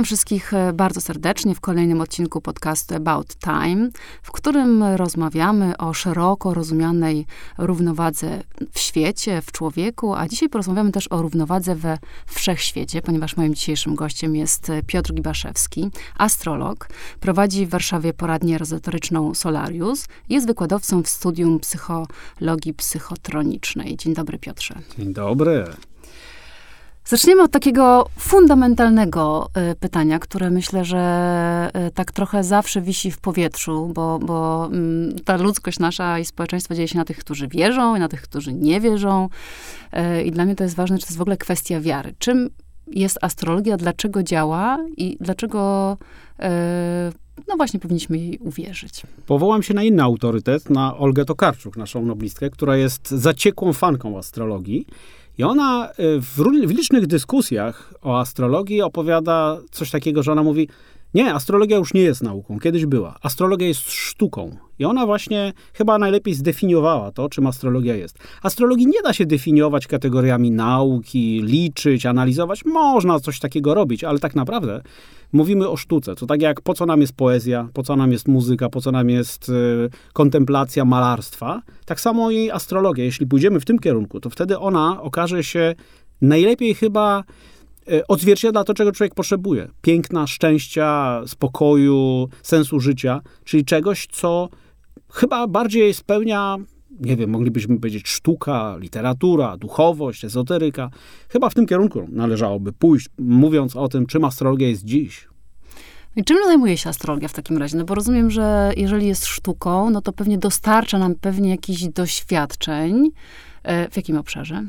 Witam wszystkich e, bardzo serdecznie w kolejnym odcinku podcastu About Time, w którym rozmawiamy o szeroko rozumianej równowadze w świecie, w człowieku, a dzisiaj porozmawiamy też o równowadze we wszechświecie, ponieważ moim dzisiejszym gościem jest Piotr Gibaszewski, astrolog, prowadzi w Warszawie poradnię ezoteryczną Solarius, jest wykładowcą w studium psychologii psychotronicznej. Dzień dobry Piotrze. Dzień dobry. Zaczniemy od takiego fundamentalnego y, pytania, które myślę, że y, tak trochę zawsze wisi w powietrzu, bo, bo mm, ta ludzkość nasza i społeczeństwo dzieje się na tych, którzy wierzą i na tych, którzy nie wierzą. Y, I dla mnie to jest ważne, czy to jest w ogóle kwestia wiary. Czym jest astrologia, dlaczego działa i dlaczego no właśnie powinniśmy jej uwierzyć. Powołam się na inny autorytet, na Olgę Tokarczuk, naszą noblistkę, która jest zaciekłą fanką astrologii i ona y, w, w licznych dyskusjach o astrologii opowiada coś takiego, że ona mówi, nie, astrologia już nie jest nauką, kiedyś była. Astrologia jest sztuką. I ona właśnie chyba najlepiej zdefiniowała to, czym astrologia jest. Astrologii nie da się definiować kategoriami nauki, liczyć, analizować. Można coś takiego robić, ale tak naprawdę mówimy o sztuce. To tak jak po co nam jest poezja, po co nam jest muzyka, po co nam jest y, kontemplacja malarstwa. Tak samo i astrologia. Jeśli pójdziemy w tym kierunku, to wtedy ona okaże się najlepiej chyba odzwierciedla to, czego człowiek potrzebuje. Piękna, szczęścia, spokoju, sensu życia, czyli czegoś, co chyba bardziej spełnia, nie wiem, moglibyśmy powiedzieć sztuka, literatura, duchowość, ezoteryka. Chyba w tym kierunku należałoby pójść, mówiąc o tym, czym astrologia jest dziś. I czym zajmuje się astrologia w takim razie? No bo rozumiem, że jeżeli jest sztuką, no to pewnie dostarcza nam pewnie jakichś doświadczeń. E, w jakim obszarze?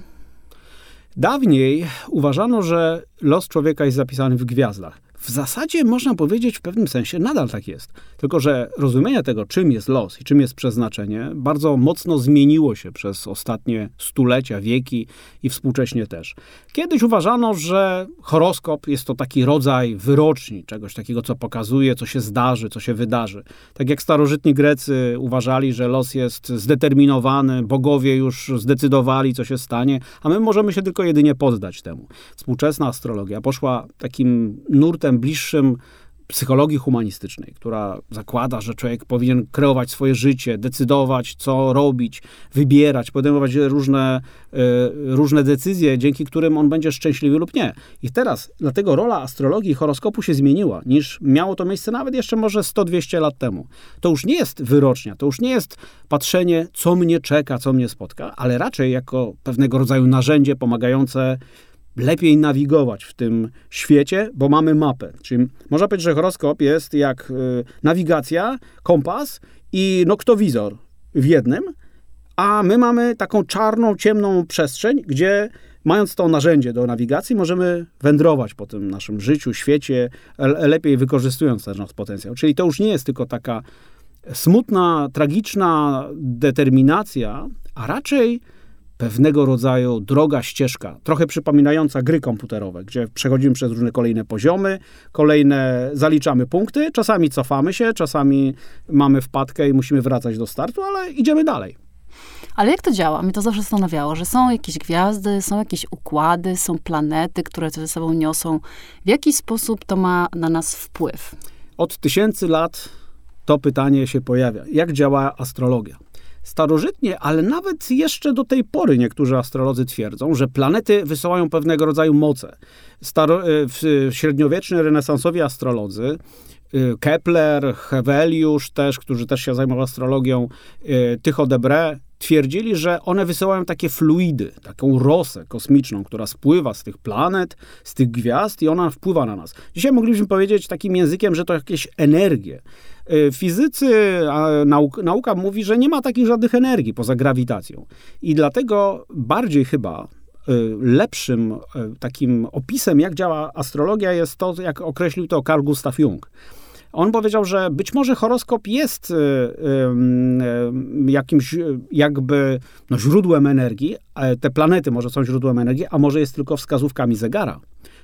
Dawniej uważano, że los człowieka jest zapisany w gwiazdach. W zasadzie można powiedzieć, w pewnym sensie nadal tak jest. Tylko, że rozumienie tego, czym jest los i czym jest przeznaczenie, bardzo mocno zmieniło się przez ostatnie stulecia, wieki i współcześnie też. Kiedyś uważano, że horoskop jest to taki rodzaj wyroczni, czegoś takiego, co pokazuje, co się zdarzy, co się wydarzy. Tak jak starożytni Grecy uważali, że los jest zdeterminowany, bogowie już zdecydowali, co się stanie, a my możemy się tylko jedynie poddać temu. Współczesna astrologia poszła takim nurtem bliższym psychologii humanistycznej, która zakłada, że człowiek powinien kreować swoje życie, decydować, co robić, wybierać, podejmować różne, y, różne decyzje, dzięki którym on będzie szczęśliwy lub nie. I teraz dlatego rola astrologii i horoskopu się zmieniła, niż miało to miejsce nawet jeszcze może 100-200 lat temu. To już nie jest wyrocznia, to już nie jest patrzenie, co mnie czeka, co mnie spotka, ale raczej jako pewnego rodzaju narzędzie pomagające lepiej nawigować w tym świecie, bo mamy mapę. Czyli można powiedzieć, że horoskop jest jak y, nawigacja, kompas i noktowizor w jednym, a my mamy taką czarną, ciemną przestrzeń, gdzie mając to narzędzie do nawigacji, możemy wędrować po tym naszym życiu, świecie, lepiej wykorzystując ten nasz potencjał. Czyli to już nie jest tylko taka smutna, tragiczna determinacja, a raczej pewnego rodzaju droga, ścieżka, trochę przypominająca gry komputerowe, gdzie przechodzimy przez różne kolejne poziomy, kolejne zaliczamy punkty, czasami cofamy się, czasami mamy wpadkę i musimy wracać do startu, ale idziemy dalej. Ale jak to działa? Mnie to zawsze zastanawiało, że są jakieś gwiazdy, są jakieś układy, są planety, które to ze sobą niosą. W jaki sposób to ma na nas wpływ? Od tysięcy lat to pytanie się pojawia. Jak działa astrologia? Starożytnie, ale nawet jeszcze do tej pory niektórzy astrolodzy twierdzą, że planety wysyłają pewnego rodzaju moce. Staro, e, średniowieczni renesansowi astrolodzy e, Kepler, Heweliusz też, którzy też się zajmował astrologią, e, Tycho de twierdzili, że one wysyłają takie fluidy, taką rosę kosmiczną, która spływa z tych planet, z tych gwiazd i ona wpływa na nas. Dzisiaj moglibyśmy powiedzieć takim językiem, że to jakieś energie. Y, fizycy, nauk, nauka mówi, że nie ma takich żadnych energii poza grawitacją. I dlatego bardziej chyba y, lepszym y, takim opisem, jak działa astrologia, jest to, jak określił to Carl Gustav Jung. On powiedział, że być może horoskop jest jakimś jakby no, źródłem energii, te planety może są źródłem energii, a może jest tylko wskazówkami zegara.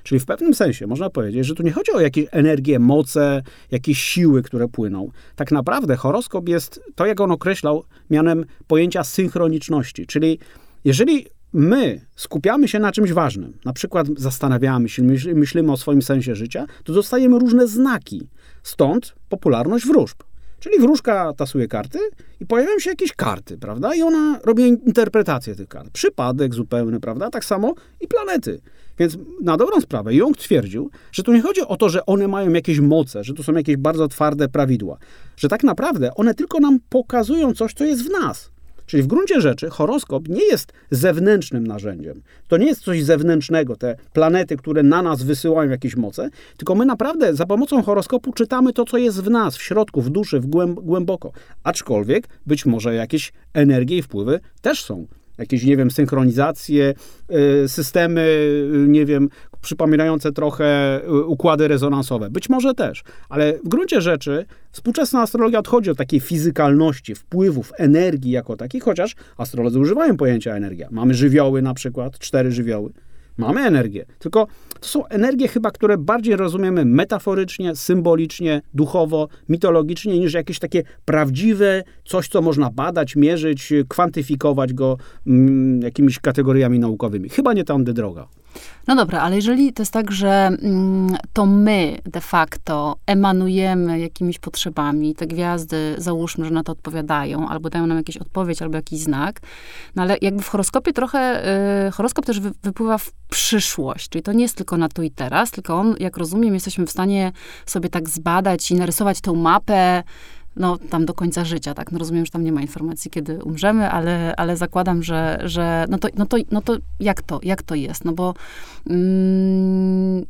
Czyli w pewnym sensie można powiedzieć, że tu nie chodzi o jakieś energię, moce, jakieś siły, które płyną. Tak naprawdę horoskop jest to, jak on określał mianem pojęcia synchroniczności. Czyli jeżeli my skupiamy się na czymś ważnym, na przykład zastanawiamy się, myślimy o swoim sensie życia, to dostajemy różne znaki. Stąd popularność wróżb. Czyli wróżka tasuje karty i pojawiają się jakieś karty, prawda? I ona robi interpretację tych kart. Przypadek zupełny, prawda? Tak samo i planety. Więc na dobrą sprawę Jung twierdził, że tu nie chodzi o to, że one mają jakieś moce, że to są jakieś bardzo twarde prawidła, że tak naprawdę one tylko nam pokazują coś, co jest w nas. Czyli w gruncie rzeczy horoskop nie jest zewnętrznym narzędziem. To nie jest coś zewnętrznego, te planety, które na nas wysyłają jakieś moce, tylko my naprawdę za pomocą horoskopu czytamy to, co jest w nas, w środku, w duszy, w głęboko. Aczkolwiek być może jakieś energie i wpływy też są jakieś, nie wiem, synchronizacje, y, systemy, y, nie wiem, przypominające trochę y, układy rezonansowe. Być może też, ale w gruncie rzeczy współczesna astrologia odchodzi od takiej fizykalności, wpływów, energii jako takich, chociaż astrolodzy używają pojęcia energia. Mamy żywioły na przykład, cztery żywioły. Mamy energię, tylko to są energie chyba, które bardziej rozumiemy metaforycznie, symbolicznie, duchowo, mitologicznie, niż jakieś takie prawdziwe coś, co można badać, mierzyć, kwantyfikować go mm, jakimiś kategoriami naukowymi. Chyba nie tamdy droga. No dobra, ale jeżeli to jest tak, że mm, to my de facto emanujemy jakimiś potrzebami, te gwiazdy, załóżmy, że na to odpowiadają, albo dają nam jakieś odpowiedź, albo jakiś znak, no ale jakby w horoskopie trochę, y, horoskop też wy, wypływa w przyszłość, czyli to nie jest tylko na tu i teraz, tylko on, jak rozumiem, jesteśmy w stanie sobie tak zbadać i narysować tę mapę, no, tam do końca życia, tak? No rozumiem, że tam nie ma informacji, kiedy umrzemy, ale, ale zakładam, że, że no, to, no, to, no to jak to, jak to jest? No bo mm,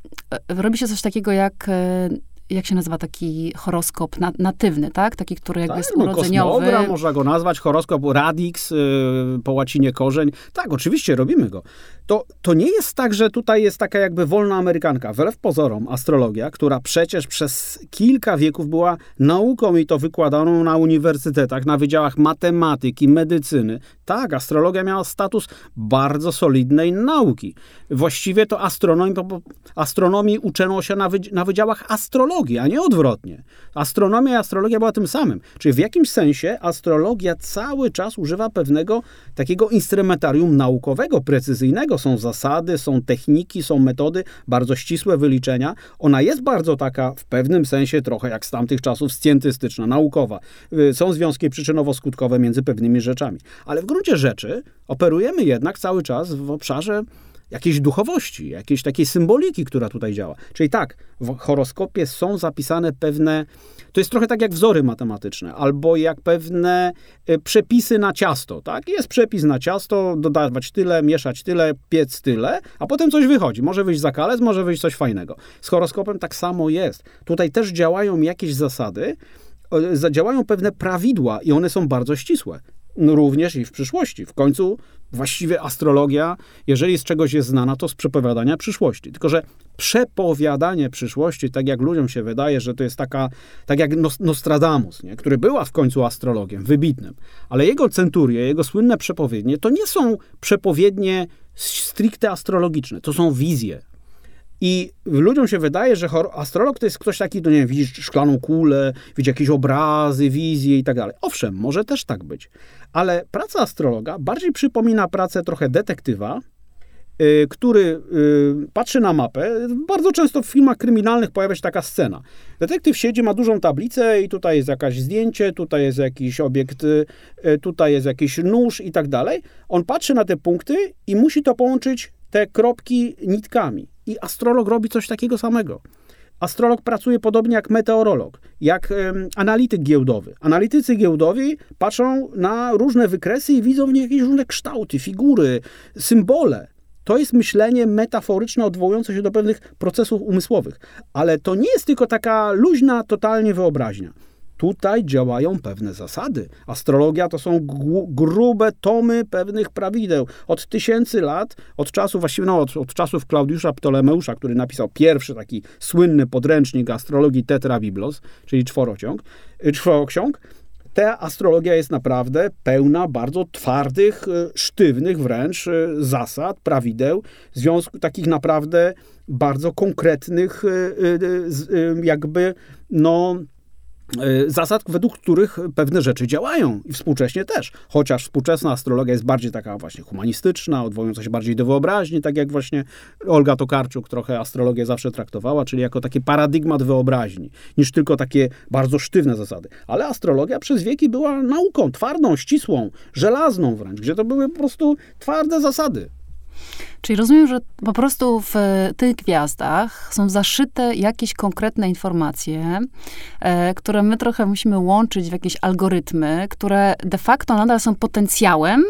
robi się coś takiego jak e, jak się nazywa taki horoskop na, natywny, tak? Taki, który jakby tak, jest urodzeniowy. Kosmogram, można go nazwać, horoskop radix, yy, po łacinie korzeń. Tak, oczywiście robimy go. To, to nie jest tak, że tutaj jest taka jakby wolna amerykanka. Wbrew pozorom astrologia, która przecież przez kilka wieków była nauką i to wykładaną na uniwersytetach, na wydziałach matematyki, medycyny. Tak, astrologia miała status bardzo solidnej nauki. Właściwie to astronomii, astronomii uczono się na, na wydziałach astrologii astrologii, a nie odwrotnie. Astronomia i astrologia była tym samym. Czyli w jakimś sensie astrologia cały czas używa pewnego takiego instrumentarium naukowego, precyzyjnego. Są zasady, są techniki, są metody, bardzo ścisłe wyliczenia. Ona jest bardzo taka w pewnym sensie trochę jak z tamtych czasów scjentystyczna, naukowa. Y, są związki przyczynowo-skutkowe między pewnymi rzeczami. Ale w gruncie rzeczy operujemy jednak cały czas w obszarze jakiejś duchowości, jakiejś takiej symboliki, która tutaj działa. Czyli tak, w horoskopie są zapisane pewne, to jest trochę tak jak wzory matematyczne, albo jak pewne e, przepisy na ciasto, tak? Jest przepis na ciasto, dodawać tyle, mieszać tyle, piec tyle, a potem coś wychodzi. Może wyjść zakalec, może wyjść coś fajnego. Z horoskopem tak samo jest. Tutaj też działają jakieś zasady, zadziałają pewne prawidła i one są bardzo ścisłe. Również i w przyszłości. W końcu właściwie astrologia, jeżeli z czegoś jest znana, to z przepowiadania przyszłości. Tylko, że przepowiadanie przyszłości, tak jak ludziom się wydaje, że to jest taka, tak jak Nostradamus, nie? który była w końcu astrologiem, wybitnym, ale jego centurie, jego słynne przepowiednie, to nie są przepowiednie stricte astrologiczne, to są wizje. I ludziom się wydaje, że astrolog to jest ktoś taki, to nie wiem, widzisz szklaną kulę, widzi jakieś obrazy, wizje i tak dalej. Owszem, może też tak być. Ale praca astrologa bardziej przypomina pracę trochę detektywa, yy, który yy, patrzy na mapę. Bardzo często w filmach kryminalnych pojawia się taka scena. Detektyw siedzi, ma dużą tablicę i tutaj jest jakieś zdjęcie, tutaj jest jakiś obiekt, yy, tutaj jest jakiś nóż i tak dalej. On patrzy na te punkty i musi to połączyć te kropki nitkami. I astrolog robi coś takiego samego. Astrolog pracuje podobnie jak meteorolog, jak um, analityk giełdowy. Analitycy giełdowi patrzą na różne wykresy i widzą w nich jakieś różne kształty, figury, symbole. To jest myślenie metaforyczne odwołujące się do pewnych procesów umysłowych. Ale to nie jest tylko taka luźna, totalnie wyobraźnia. Tutaj działają pewne zasady. Astrologia to są grube tomy pewnych prawideł. Od tysięcy lat, od czasów, właściwie no, od, od czasów Klaudiusza Ptolemeusza, który napisał pierwszy taki słynny podręcznik astrologii Tetra Biblos, czyli czworociąg, y, czworoksiąg, ta astrologia jest naprawdę pełna bardzo twardych, y, sztywnych wręcz y, zasad, prawideł, w związku takich naprawdę bardzo konkretnych, jakby, no, zasad, według których pewne rzeczy działają i współcześnie też. Chociaż współczesna astrologia jest bardziej taka właśnie humanistyczna, odwołująca się bardziej do wyobraźni, tak jak właśnie Olga Tokarczuk trochę astrologię zawsze traktowała, czyli jako taki paradygmat wyobraźni, niż tylko takie bardzo sztywne zasady. Ale astrologia przez wieki była nauką twardą, ścisłą, żelazną wręcz, gdzie to były po prostu twarde zasady. Czyli rozumiem, że po prostu w tych gwiazdach są zaszyte jakieś konkretne informacje, e, które my trochę musimy łączyć w jakieś algorytmy, które de facto nadal są potencjałem,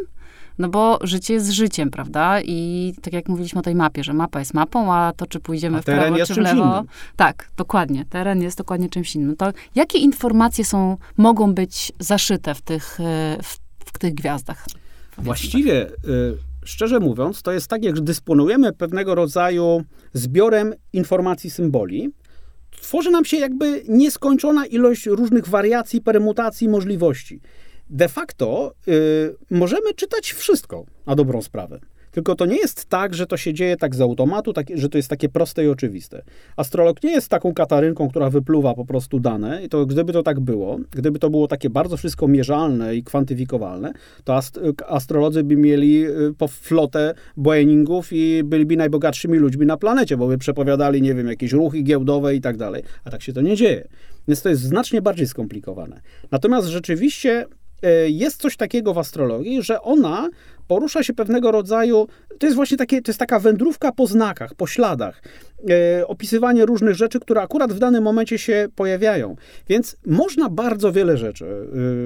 no bo życie jest życiem, prawda? I tak jak mówiliśmy o tej mapie, że mapa jest mapą, a to czy pójdziemy a w prawo czy w lewo. Innym. Tak, dokładnie. Teren jest dokładnie czymś innym. To jakie informacje są, mogą być zaszyte w tych, e, w, w tych gwiazdach? Właściwie y szczerze mówiąc, to jest tak, jak dysponujemy pewnego rodzaju zbiorem informacji symboli, tworzy nam się jakby nieskończona ilość różnych wariacji, permutacji, możliwości. De facto y, możemy czytać wszystko na dobrą sprawę. Tylko to nie jest tak, że to się dzieje tak z automatu, tak, że to jest takie proste i oczywiste. Astrolog nie jest taką katarynką, która wypluwa po prostu dane. I to gdyby to tak było, gdyby to było takie bardzo wszystko mierzalne i kwantyfikowalne, to ast astrolodzy by mieli y, po flotę Boeingów i byliby najbogatszymi ludźmi na planecie, bo by przepowiadali, nie wiem, jakieś ruchy giełdowe i tak dalej. A tak się to nie dzieje. Więc to jest znacznie bardziej skomplikowane. Natomiast rzeczywiście y, jest coś takiego w astrologii, że ona porusza się pewnego rodzaju, to jest właśnie takie, to jest taka wędrówka po znakach, po śladach, opisywanie różnych rzeczy, które akurat w danym momencie się pojawiają. Więc można bardzo wiele rzeczy.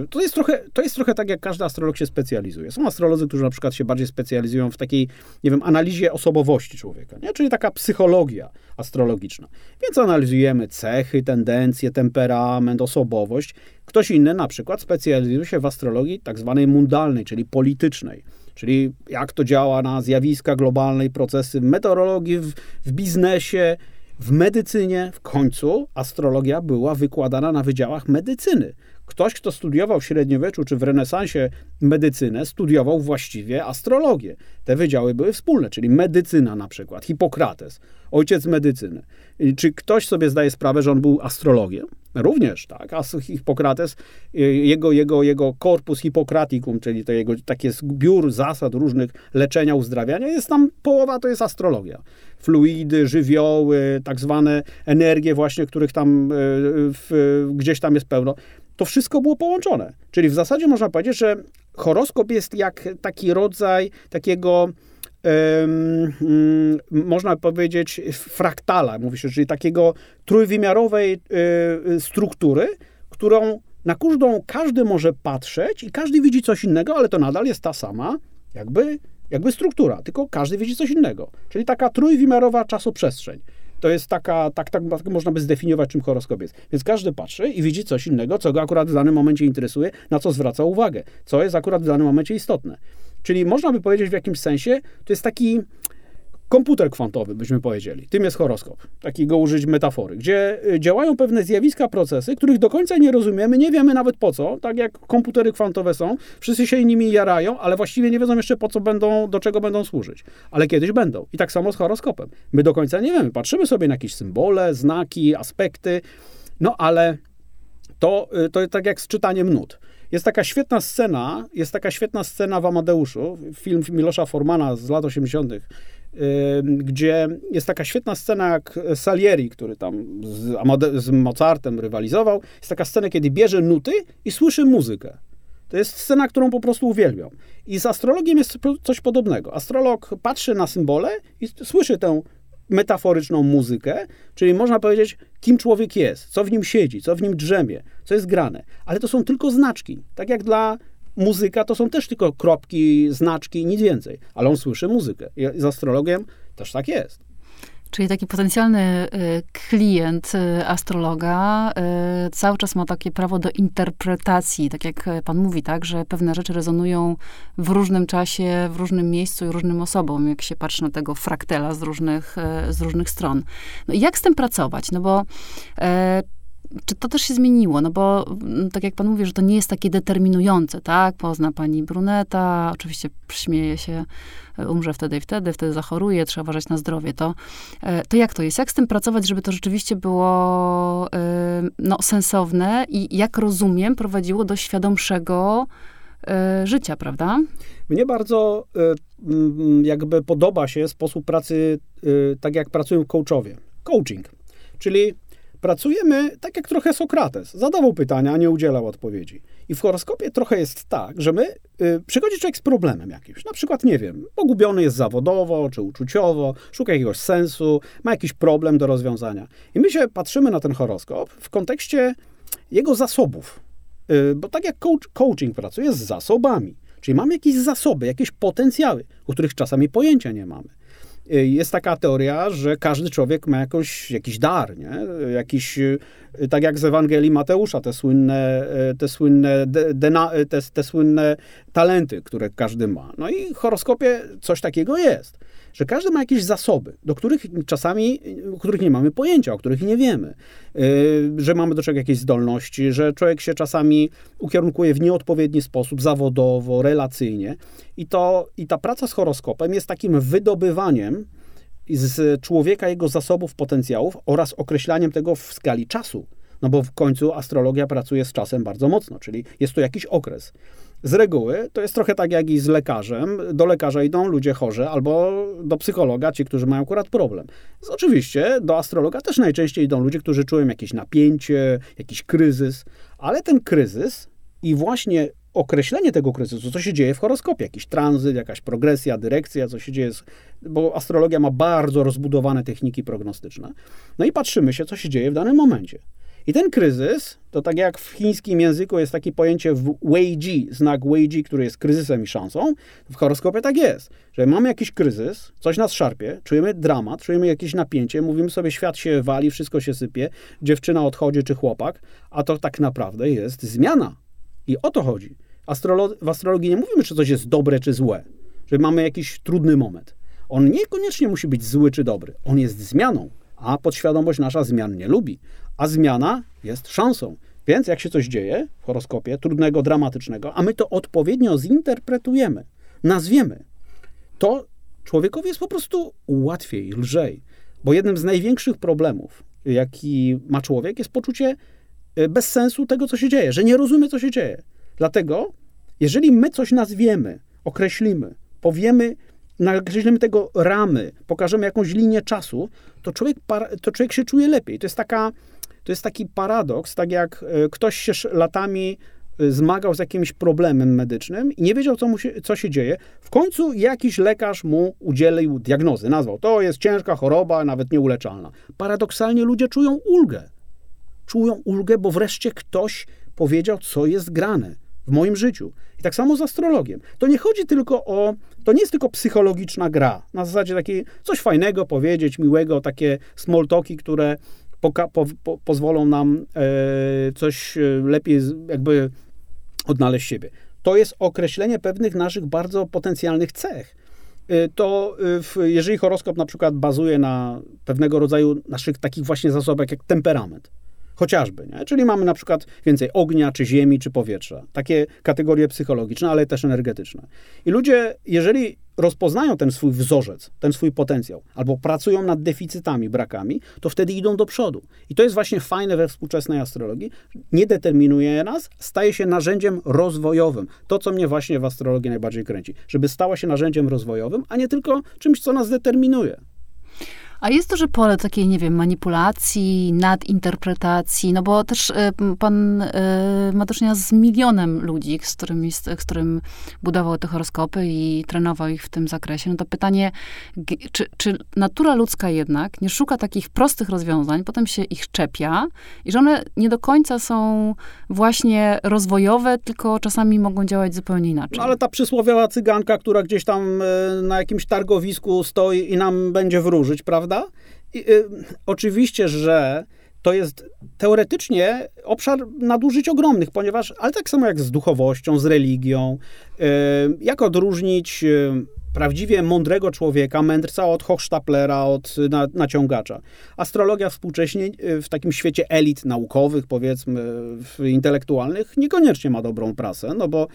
E, to jest trochę, to jest trochę tak, jak każdy astrolog się specjalizuje. Są astrolodzy, którzy na przykład się bardziej specjalizują w takiej, nie wiem, analizie osobowości człowieka, nie? czyli taka psychologia astrologiczna. Więc analizujemy cechy, tendencje, temperament, osobowość. Ktoś inny na przykład specjalizuje się w astrologii tak zwanej mundalnej, czyli politycznej czyli jak to działa na zjawiska globalne i procesy meteorologii, w, w biznesie, w medycynie. W końcu astrologia była wykładana na wydziałach medycyny. Ktoś, kto studiował w średniowieczu czy w renesansie medycynę, studiował właściwie astrologię. Te wydziały były wspólne, czyli medycyna na przykład, Hipokrates, ojciec medycyny. Czy ktoś sobie zdaje sprawę, że on był astrologiem? Również, tak. A Hipokrates, y, jego, jego, jego corpus Hippocraticum, czyli to jego takie zbiór zasad różnych leczenia, uzdrawiania, jest tam połowa to jest astrologia. Fluidy, żywioły, tak zwane energie właśnie, których tam y, w, gdzieś tam jest pełno. To wszystko było połączone. Czyli w zasadzie można powiedzieć, że horoskop jest jak taki rodzaj takiego Mm, można powiedzieć, fraktala, mówi się, czyli takiego trójwymiarowej y, struktury, którą na każdą każdy może patrzeć i każdy widzi coś innego, ale to nadal jest ta sama jakby, jakby struktura, tylko każdy widzi coś innego. Czyli taka trójwymiarowa czasoprzestrzeń. To jest taka, tak, tak, tak można by zdefiniować, czym horoskop jest. Więc każdy patrzy i widzi coś innego, co go akurat w danym momencie interesuje, na co zwraca uwagę, co jest akurat w danym momencie istotne. Czyli można by powiedzieć w jakimś sensie, to jest taki komputer kwantowy, byśmy powiedzieli. Tym jest horoskop. Takiego użyć metafory, gdzie y, działają pewne zjawiska, procesy, których do końca nie rozumiemy, nie wiemy nawet po co, tak jak komputery kwantowe są. Wszyscy się nimi jarają, ale właściwie nie wiedzą jeszcze po co będą, do czego będą służyć. Ale kiedyś będą. I tak samo z horoskopem. My do końca nie wiemy. Patrzymy sobie na jakieś symbole, znaki, aspekty, no ale to, y, to tak jak z czytaniem nut. Jest taka świetna scena, jest taka świetna scena w Amadeuszu, film Milosza Formana z lat 80., gdzie jest taka świetna scena jak Salieri, który tam z, z Mozartem rywalizował. Jest taka scena, kiedy bierze nuty i słyszy muzykę. To jest scena, którą po prostu uwielbiam. I z astrologiem jest coś podobnego. Astrolog patrzy na symbole i słyszy tę metaforyczną muzykę, czyli można powiedzieć, kim człowiek jest, co w nim siedzi, co w nim drzemie, co jest grane. Ale to są tylko znaczki. Tak jak dla muzyka to są też tylko kropki, znaczki, nic więcej. Ale on słyszy muzykę. I z astrologiem też tak jest. Czyli taki potencjalny y, klient y, astrologa y, cały czas ma takie prawo do interpretacji, tak jak pan mówi, tak, że pewne rzeczy rezonują w różnym czasie, w różnym miejscu i różnym osobom, jak się patrzy na tego fraktela z różnych, z różnych stron. No i jak z tym pracować? No bo czy to też się zmieniło? No bo mm, tak jak pan mówi, że to nie jest takie determinujące, tak? Pozna pani bruneta, oczywiście śmieje się, e, umrze wtedy i wtedy, wtedy zachoruje, trzeba uważać na zdrowie. To, e, to jak to jest? Jak z tym pracować, żeby to rzeczywiście było no, sensowne i jak rozumiem, prowadziło do świadomszego życia, prawda? Mnie bardzo jakby podoba się sposób pracy, tak jak pracują coachowie. Coaching, czyli pracujemy tak jak trochę Sokrates. Zadawał pytania, a nie udzielał odpowiedzi. I w horoskopie trochę jest tak, że my, y, przychodzi człowiek z problemem jakimś. Na przykład, nie wiem, pogubiony jest zawodowo czy uczuciowo, szuka jakiegoś sensu, ma jakiś problem do rozwiązania. I my się patrzymy na ten horoskop w kontekście jego zasobów. Y, bo tak jak coach, coaching pracuje z zasobami. Czyli mamy jakieś zasoby, jakieś potencjały, o których czasami pojęcia nie mamy. Y, jest taka teoria, że każdy człowiek ma jakoś, jakiś dar, nie? Jakiś, y, tak jak z Ewangelii Mateusza, te słynne, y, te słynne, te, te słynne talenty, które każdy ma. No i w horoskopie coś takiego jest że każdy ma jakieś zasoby, do których czasami, o których nie mamy pojęcia, o których nie wiemy, yy, że mamy do czego jakieś zdolności, że człowiek się czasami ukierunkuje w nieodpowiedni sposób, zawodowo, relacyjnie. I, to, i ta praca z horoskopem jest takim wydobywaniem z człowieka jego zasobów, potencjałów oraz określaniem tego w skali czasu. No bo w końcu astrologia pracuje z czasem bardzo mocno, czyli jest to jakiś okres. Z reguły to jest trochę tak jak i z lekarzem. Do lekarza idą ludzie chorzy albo do psychologa ci, którzy mają akurat problem. Więc oczywiście do astrologa też najczęściej idą ludzie, którzy czują jakieś napięcie, jakiś kryzys, ale ten kryzys i właśnie określenie tego kryzysu, co się dzieje w horoskopie, jakiś tranzyt, jakaś progresja, dyrekcja, co się dzieje, bo astrologia ma bardzo rozbudowane techniki prognostyczne. No i patrzymy się, co się dzieje w danym momencie. I ten kryzys, to tak jak w chińskim języku jest takie pojęcie Weiji, znak Weiji, który jest kryzysem i szansą, w horoskopie tak jest, że mamy jakiś kryzys, coś nas szarpie, czujemy dramat, czujemy jakieś napięcie, mówimy sobie świat się wali, wszystko się sypie, dziewczyna odchodzi czy chłopak, a to tak naprawdę jest zmiana. I o to chodzi. Astrolo w astrologii nie mówimy, czy coś jest dobre czy złe, że mamy jakiś trudny moment. On niekoniecznie musi być zły czy dobry, on jest zmianą a podświadomość nasza zmian nie lubi. A zmiana jest szansą. Więc jak się coś dzieje w horoskopie, trudnego, dramatycznego, a my to odpowiednio zinterpretujemy, nazwiemy, to człowiekowi jest po prostu łatwiej, lżej. Bo jednym z największych problemów, jaki ma człowiek, jest poczucie e, bez sensu tego, co się dzieje, że nie rozumie, co się dzieje. Dlatego, jeżeli my coś nazwiemy, określimy, powiemy, nakreślimy tego ramy, pokażemy jakąś linię czasu, to człowiek, to człowiek się czuje lepiej. To jest, taka, to jest taki paradoks, tak jak e, ktoś się latami e, zmagał z jakimś problemem medycznym i nie wiedział, co, mu się, co się dzieje. W końcu jakiś lekarz mu udzielił diagnozy, nazwał. To jest ciężka choroba, nawet nieuleczalna. Paradoksalnie ludzie czują ulgę. Czują ulgę, bo wreszcie ktoś powiedział, co jest grane w moim życiu. I tak samo z astrologiem. To nie chodzi tylko o, to nie jest tylko psychologiczna gra. Na zasadzie takiej coś fajnego powiedzieć, miłego, takie small talki, które poka- po, po, pozwolą nam e, coś e, lepiej jakby odnaleźć siebie. To jest określenie pewnych naszych bardzo potencjalnych cech. E, to e, jeżeli horoskop na przykład bazuje na pewnego rodzaju naszych takich właśnie zasobach jak temperament, Chociażby, nie? Czyli mamy na przykład więcej ognia, czy ziemi, czy powietrza. Takie kategorie psychologiczne, ale też energetyczne. I ludzie, jeżeli rozpoznają ten swój wzorzec, ten swój potencjał, albo pracują nad deficytami, brakami, to wtedy idą do przodu. I to jest właśnie fajne we współczesnej astrologii. Nie determinuje nas, staje się narzędziem rozwojowym. To, co mnie właśnie w astrologii najbardziej kręci. Żeby stała się narzędziem rozwojowym, a nie tylko czymś, co nas determinuje. A jest duże pole takiej, nie wiem, manipulacji, nadinterpretacji, no bo też y, pan y, ma do czynienia z milionem ludzi, z, którymi, z, którym budował te horoskopy i trenował ich w tym zakresie. No to pytanie, czy, czy natura ludzka jednak nie szuka takich prostych rozwiązań, potem się ich czepia i że one nie do końca są właśnie rozwojowe, tylko czasami mogą działać zupełnie inaczej. No ale ta przysłowiowa cyganka, która gdzieś tam na jakimś targowisku stoi i nam będzie wróżyć, prawda? Prawda? I, y, oczywiście, że to jest teoretycznie obszar nadużyć ogromnych, ponieważ, ale tak samo jak z duchowością, z religią, y, jak odróżnić y, prawdziwie mądrego człowieka, mędrca od Hochstaplera, od na, naciągacza. Astrologia współcześnie w takim świecie elit naukowych, powiedzmy, intelektualnych, niekoniecznie ma dobrą prasę, no bo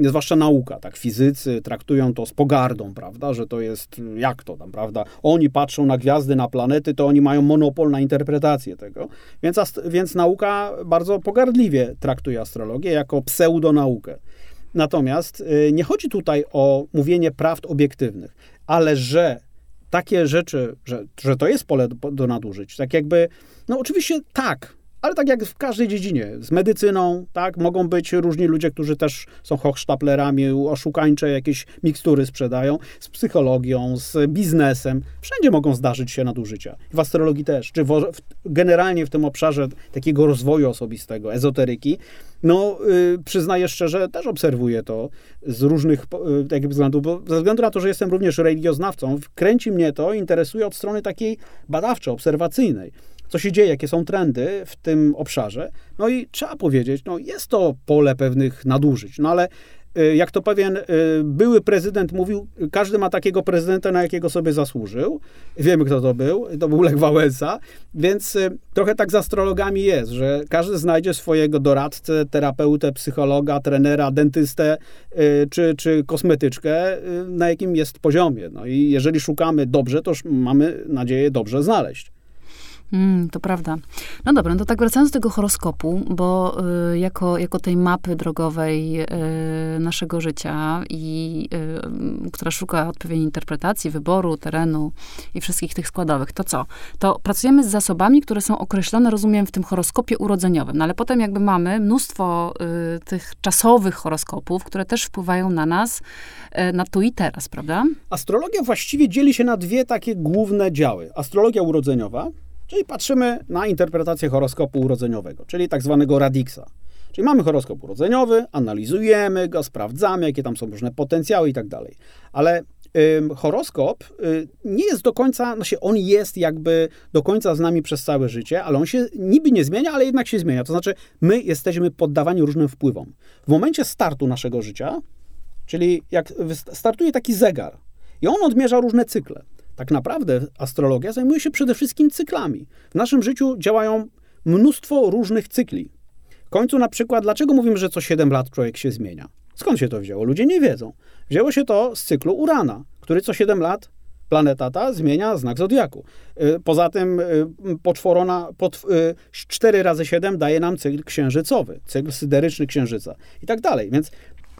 zwłaszcza nauka, tak, fizycy traktują to z pogardą, prawda, że to jest, jak to tam, prawda, oni patrzą na gwiazdy, na planety, to oni mają monopol na interpretację tego, więc, więc nauka bardzo pogardliwie traktuje astrologię jako pseudonaukę. Natomiast y, nie chodzi tutaj o mówienie prawd obiektywnych, ale że takie rzeczy, że, że to jest pole do, do nadużyć, tak jakby, no oczywiście tak, ale tak jak w każdej dziedzinie, z medycyną, tak, mogą być różni ludzie, którzy też są hochsztaplerami, oszukańcze jakieś mikstury sprzedają, z psychologią, z biznesem. Wszędzie mogą zdarzyć się nadużycia. W astrologii też, czy w, generalnie w tym obszarze takiego rozwoju osobistego, ezoteryki. No, yy, przyznaję szczerze, też obserwuję to z różnych yy, względów, bo ze względu na to, że jestem również religioznawcą, kręci mnie to, interesuje od strony takiej badawczej, obserwacyjnej co się dzieje, jakie są trendy w tym obszarze. No i trzeba powiedzieć, no jest to pole pewnych nadużyć, no ale y, jak to pewien y, były prezydent mówił, każdy ma takiego prezydenta, na jakiego sobie zasłużył. Wiemy, kto to był. To był Lech Wałęsa. Więc y, trochę tak z astrologami jest, że każdy znajdzie swojego doradcę, terapeutę, psychologa, trenera, dentystę czy, czy kosmetyczkę, na jakim jest poziomie. No i jeżeli szukamy dobrze, to mamy nadzieję dobrze znaleźć. Mm, to prawda. No dobra, no to tak wracając do tego horoskopu, bo y, jako, jako tej mapy drogowej y, naszego życia i y, która szuka odpowiedniej interpretacji, wyboru, terenu i wszystkich tych składowych, to co? To pracujemy z zasobami, które są określone, rozumiem, w tym horoskopie urodzeniowym, no ale potem jakby mamy mnóstwo y, tych czasowych horoskopów, które też wpływają na nas, y, na tu i teraz, prawda? Astrologia właściwie dzieli się na dwie takie główne działy. Astrologia urodzeniowa, Czyli patrzymy na interpretację horoskopu urodzeniowego, czyli tak zwanego radixa. Czyli mamy horoskop urodzeniowy, analizujemy go, sprawdzamy, jakie tam są różne potencjały i tak dalej. Ale horoskop y, nie jest do końca, no się on jest jakby do końca z nami przez całe życie, ale on się niby nie zmienia, ale jednak się zmienia. To znaczy, my jesteśmy poddawani różnym wpływom. W momencie startu naszego życia, czyli jak startuje taki zegar i on odmierza różne cykle. Tak naprawdę astrologia zajmuje się przede wszystkim cyklami. W naszym życiu działają mnóstwo różnych cykli. W końcu na przykład, dlaczego mówimy, że co 7 lat człowiek się zmienia? Skąd się to wzięło? Ludzie nie wiedzą. Wzięło się to z cyklu Urana, który co 7 lat planeta ta zmienia znak zodiaku. Y, poza tym y, poczworona, pod, 4 y, razy 7 daje nam cykl księżycowy, cykl syderyczny księżyca i tak dalej. Więc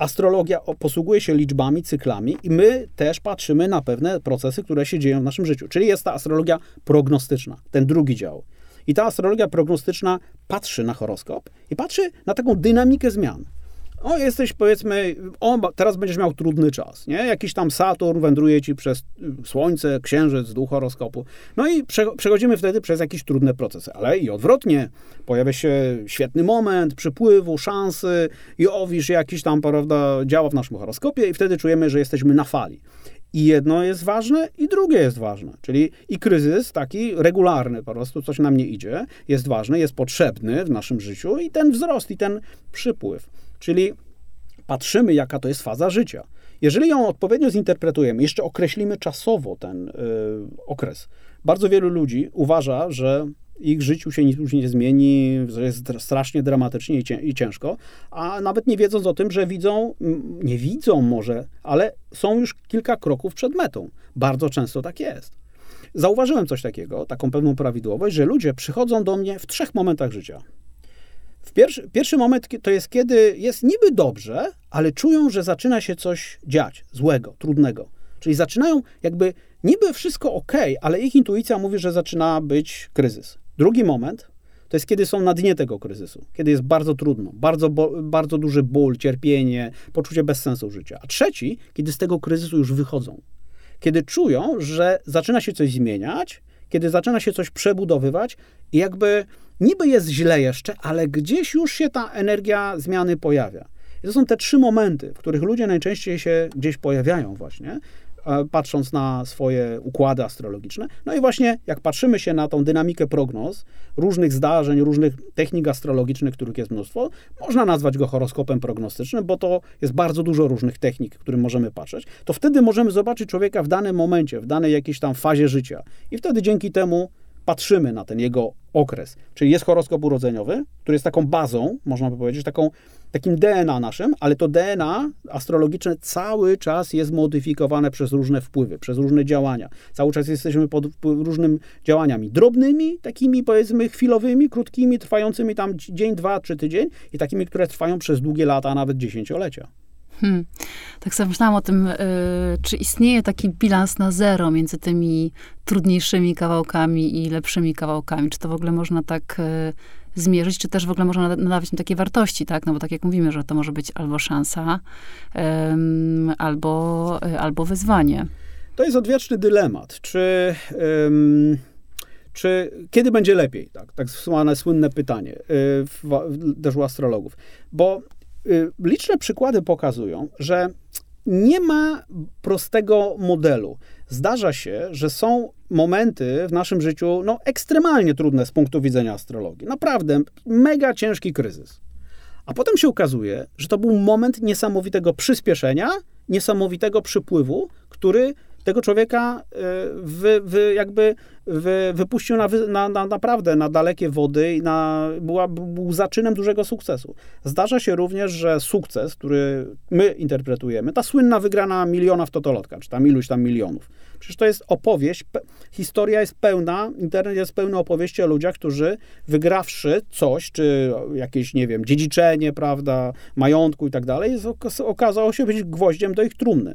astrologia posługuje się liczbami, cyklami i my też patrzymy na pewne procesy, które się dzieją w naszym życiu. Czyli jest ta astrologia prognostyczna, ten drugi dział. I ta astrologia prognostyczna patrzy na horoskop i patrzy na taką dynamikę zmian o, jesteś powiedzmy, o, teraz będziesz miał trudny czas, nie? Jakiś tam Saturn wędruje ci przez y, Słońce, Księżyc, duch horoskopu. No i prze, przechodzimy wtedy przez jakieś trudne procesy, ale i odwrotnie. Pojawia się świetny moment przypływu, szansy i owisz jakiś tam, prawda, działa w naszym horoskopie i wtedy czujemy, że jesteśmy na fali. I jedno jest ważne, i drugie jest ważne. Czyli i kryzys taki regularny, po prostu coś nam nie idzie, jest ważny, jest potrzebny w naszym życiu i ten wzrost, i ten przypływ. Czyli patrzymy, jaka to jest faza życia. Jeżeli ją odpowiednio zinterpretujemy, jeszcze określimy czasowo ten y, okres. Bardzo wielu ludzi uważa, że ich życiu się nic już nie zmieni, że jest strasznie dramatycznie i ciężko, a nawet nie wiedząc o tym, że widzą, nie widzą może, ale są już kilka kroków przed metą. Bardzo często tak jest. Zauważyłem coś takiego, taką pewną prawidłowość, że ludzie przychodzą do mnie w trzech momentach życia. Pierwszy, pierwszy moment to jest, kiedy jest niby dobrze, ale czują, że zaczyna się coś dziać złego, trudnego. Czyli zaczynają jakby niby wszystko ok, ale ich intuicja mówi, że zaczyna być kryzys. Drugi moment to jest, kiedy są na dnie tego kryzysu, kiedy jest bardzo trudno, bardzo, bardzo duży ból, cierpienie, poczucie bezsensu życia. A trzeci, kiedy z tego kryzysu już wychodzą. Kiedy czują, że zaczyna się coś zmieniać, kiedy zaczyna się coś przebudowywać i jakby niby jest źle jeszcze, ale gdzieś już się ta energia zmiany pojawia. I to są te trzy momenty, w których ludzie najczęściej się gdzieś pojawiają właśnie patrząc na swoje układy astrologiczne. No i właśnie jak patrzymy się na tą dynamikę prognoz, różnych zdarzeń, różnych technik astrologicznych, których jest mnóstwo, można nazwać go horoskopem prognostycznym, bo to jest bardzo dużo różnych technik, którym możemy patrzeć. To wtedy możemy zobaczyć człowieka w danym momencie, w danej jakiejś tam fazie życia. I wtedy dzięki temu patrzymy na ten jego okres. Czyli jest horoskop urodzeniowy, który jest taką bazą, można by powiedzieć, taką, takim DNA naszym, ale to DNA astrologiczne cały czas jest modyfikowane przez różne wpływy, przez różne działania. Cały czas jesteśmy pod różnymi działaniami drobnymi, takimi powiedzmy chwilowymi, krótkimi, trwającymi tam dzień, dwa, trzy tydzień i takimi, które trwają przez długie lata, a nawet dziesięciolecia. Hmm. Tak sobie myślałam o tym, y, czy istnieje taki bilans na zero między tymi trudniejszymi kawałkami i lepszymi kawałkami. Czy to w ogóle można tak y, zmierzyć, czy też w ogóle można nadawać im takie wartości, tak? No bo tak jak mówimy, że to może być albo szansa, albo, y, albo wyzwanie. To jest odwieczny dylemat. Czy... Czy kiedy będzie lepiej? Tak, tak słynne pytanie w, w, też u astrologów. Bo liczne przykłady pokazują, że nie ma prostego modelu. Zdarza się, że są momenty w naszym życiu no, ekstremalnie trudne z punktu widzenia astrologii. Naprawdę mega ciężki kryzys. A potem się okazuje, że to był moment niesamowitego przyspieszenia, niesamowitego przypływu, który tego człowieka wy, wy, jakby wy, wypuścił na, na, na, naprawdę na dalekie wody i na, była, był zaczynem dużego sukcesu. Zdarza się również, że sukces, który my interpretujemy, ta słynna wygrana miliona w Totolotka, czy tam iluś tam milionów, przecież to jest opowieść, historia jest pełna, internet jest pełny opowieści o ludziach, którzy wygrawszy coś, czy jakieś, nie wiem, dziedziczenie, prawda, majątku i tak dalej, okazało się być gwoździem do ich trumny.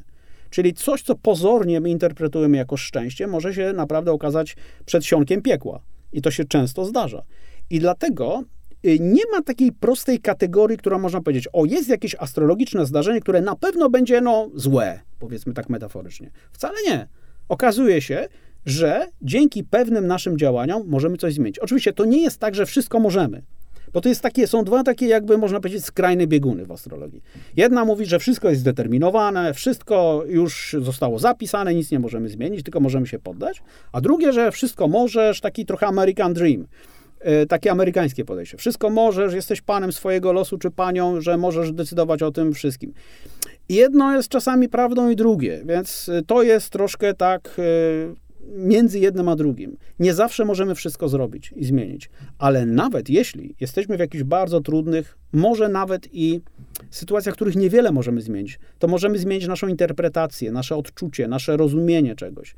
Czyli coś, co pozornie my interpretujemy jako szczęście, może się naprawdę okazać przedsionkiem piekła. I to się często zdarza. I dlatego y, nie ma takiej prostej kategorii, która można powiedzieć, o, jest jakieś astrologiczne zdarzenie, które na pewno będzie, no, złe, powiedzmy tak metaforycznie. Wcale nie. Okazuje się, że dzięki pewnym naszym działaniom możemy coś zmienić. Oczywiście to nie jest tak, że wszystko możemy. Bo to jest takie, są dwa takie jakby można powiedzieć skrajne bieguny w astrologii. Jedna mówi, że wszystko jest zdeterminowane, wszystko już zostało zapisane, nic nie możemy zmienić, tylko możemy się poddać. A drugie, że wszystko możesz, taki trochę American Dream e, takie amerykańskie podejście. Wszystko możesz, jesteś panem swojego losu czy panią, że możesz decydować o tym wszystkim. Jedno jest czasami prawdą i drugie, więc to jest troszkę tak e, między jednym a drugim. Nie zawsze możemy wszystko zrobić i zmienić, ale nawet jeśli jesteśmy w jakichś bardzo trudnych, może nawet i sytuacjach, których niewiele możemy zmienić, to możemy zmienić naszą interpretację, nasze odczucie, nasze rozumienie czegoś.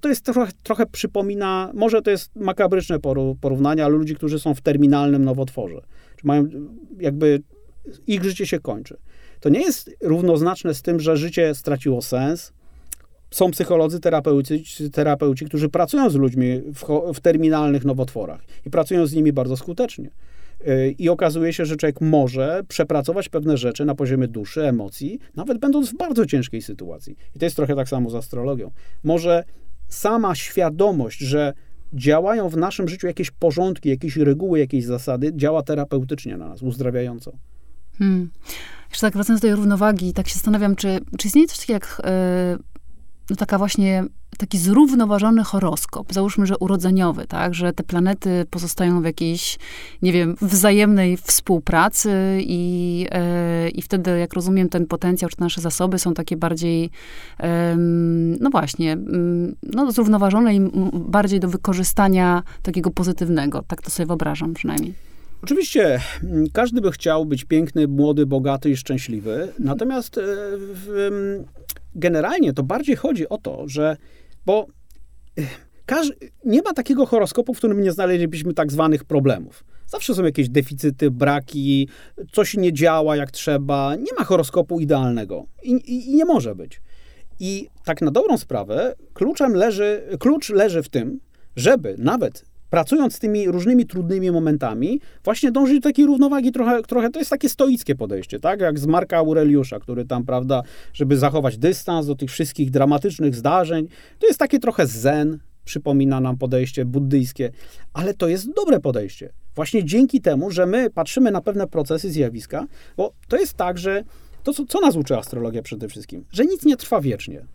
To jest trochę, trochę przypomina, może to jest makabryczne porównanie, ale ludzi, którzy są w terminalnym nowotworze, czy mają jakby ich życie się kończy. To nie jest równoznaczne z tym, że życie straciło sens, są psycholodzy, terapeuci, terapeuci którzy pracują z ludźmi w, w terminalnych nowotworach i pracują z nimi bardzo skutecznie. Y, I okazuje się, że człowiek może przepracować pewne rzeczy na poziomie duszy, emocji, nawet będąc w bardzo ciężkiej sytuacji. I to jest trochę tak samo z astrologią. Może sama świadomość, że działają w naszym życiu jakieś porządki, jakieś reguły, jakieś zasady, działa terapeutycznie na nas, uzdrawiająco. Hmm. Jeszcze tak wracając do tej równowagi, tak się zastanawiam, czy, czy istnieje coś takiego jak yy no taka właśnie taki zrównoważony horoskop, załóżmy, że urodzeniowy, tak, że te planety pozostają w jakiejś, nie wiem, wzajemnej współpracy i, yy, i wtedy, jak rozumiem, ten potencjał, czy nasze zasoby są takie bardziej, yy, no właśnie, no zrównoważone i bardziej do wykorzystania takiego pozytywnego. Tak to sobie wyobrażam przynajmniej. Oczywiście każdy by chciał być piękny, młody, bogaty i szczęśliwy, natomiast e, w, generalnie to bardziej chodzi o to, że bo każ, nie ma takiego horoskopu, w którym nie znaleźlibyśmy tak zwanych problemów. Zawsze są jakieś deficyty, braki, coś nie działa jak trzeba. Nie ma horoskopu idealnego i, i, i nie może być. I tak na dobrą sprawę kluczem leży, klucz leży w tym, żeby nawet pracując z tymi różnymi trudnymi momentami, właśnie dążyć do takiej równowagi trochę, trochę to jest takie stoickie podejście, tak? Jak z Marka Aureliusza, który tam, prawda, żeby zachować dystans do tych wszystkich dramatycznych zdarzeń, to jest takie trochę zen, przypomina nam podejście buddyjskie, ale to jest dobre podejście. Właśnie dzięki temu, że my patrzymy na pewne procesy, zjawiska, bo to jest tak, że to, co, co nas uczy astrologia przede wszystkim, że nic nie trwa wiecznie.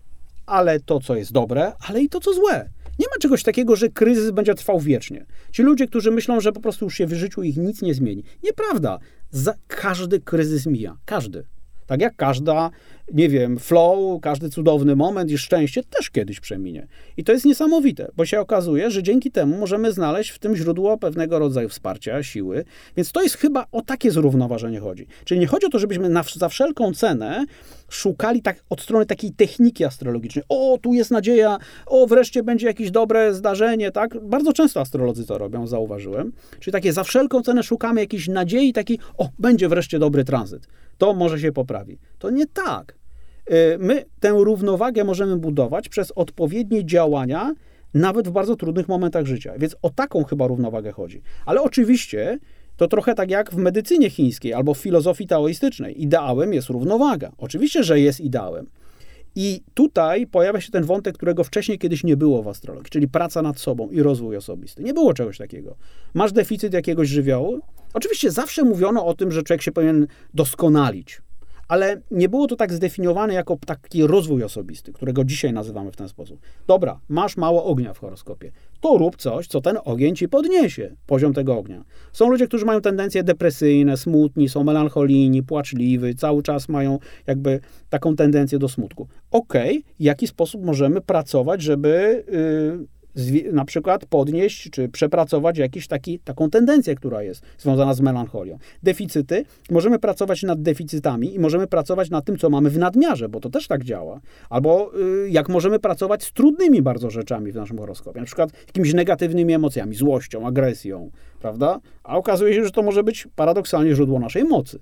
ale to, co jest dobre, ale i to, co złe. Nie ma czegoś takiego, że kryzys będzie trwał wiecznie. Ci ludzie, którzy myślą, że po prostu już się w życiu ich nic nie zmieni. Nieprawda. Za każdy kryzys mija. Każdy. Tak jak każda, nie wiem, flow, każdy cudowny moment i szczęście też kiedyś przeminie. I to jest niesamowite, bo się okazuje, że dzięki temu możemy znaleźć w tym źródło pewnego rodzaju wsparcia, siły. Więc to jest chyba o takie zrównoważenie chodzi. Czyli nie chodzi o to, żebyśmy na, za wszelką cenę szukali tak od strony takiej techniki astrologicznej. O, tu jest nadzieja, o, wreszcie będzie jakieś dobre zdarzenie, tak? Bardzo często astrolodzy to robią, zauważyłem. Czyli takie za wszelką cenę szukamy jakiejś nadziei, takiej, o, będzie wreszcie dobry tranzyt. To może się poprawi. To nie tak. Y, my tę równowagę możemy budować przez odpowiednie działania, nawet w bardzo trudnych momentach życia. Więc o taką chyba równowagę chodzi. Ale oczywiście to trochę tak jak w medycynie chińskiej albo w filozofii taoistycznej. Ideałem jest równowaga. Oczywiście, że jest ideałem. I tutaj pojawia się ten wątek, którego wcześniej kiedyś nie było w astrologii, czyli praca nad sobą i rozwój osobisty. Nie było czegoś takiego. Masz deficyt jakiegoś żywiołu? Oczywiście zawsze mówiono o tym, że człowiek się powinien doskonalić ale nie było to tak zdefiniowane jako taki rozwój osobisty, którego dzisiaj nazywamy w ten sposób. Dobra, masz mało ognia w horoskopie. To rób coś, co ten ogień ci podniesie, poziom tego ognia. Są ludzie, którzy mają tendencje depresyjne, smutni, są melancholijni, płaczliwi, cały czas mają jakby taką tendencję do smutku. Okej, okay, jaki sposób możemy pracować, żeby... Yy, na przykład podnieść czy przepracować jakąś taki, taką tendencję, która jest związana z melancholią. Deficyty, możemy pracować nad deficytami i możemy pracować nad tym, co mamy w nadmiarze, bo to też tak działa. Albo y, jak możemy pracować z trudnymi bardzo rzeczami w naszym horoskopie, na przykład jakimiś negatywnymi emocjami, złością, agresją, prawda? A okazuje się, że to może być paradoksalnie źródło naszej mocy.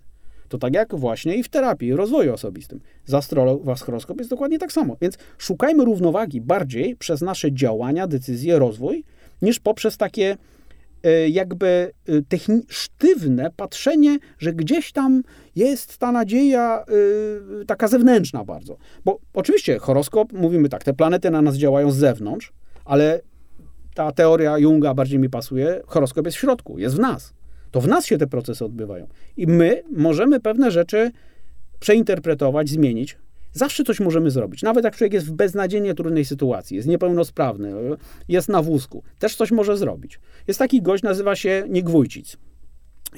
To tak jak właśnie i w terapii, rozwoju osobistym. Z astrolog, horoskop jest dokładnie tak samo. Więc szukajmy równowagi bardziej przez nasze działania, decyzje, rozwój, niż poprzez takie e, jakby e, sztywne patrzenie, że gdzieś tam jest ta nadzieja e, taka zewnętrzna bardzo. Bo oczywiście horoskop, mówimy tak, te planety na nas działają z zewnątrz, ale ta teoria Junga bardziej mi pasuje, horoskop jest w środku, jest w nas. To w nas się te procesy odbywają. I my możemy pewne rzeczy przeinterpretować, zmienić. Zawsze coś możemy zrobić. Nawet jak człowiek jest w beznadziejnie trudnej sytuacji, jest niepełnosprawny, jest na wózku, też coś może zrobić. Jest taki gość, nazywa się Niegwójcic.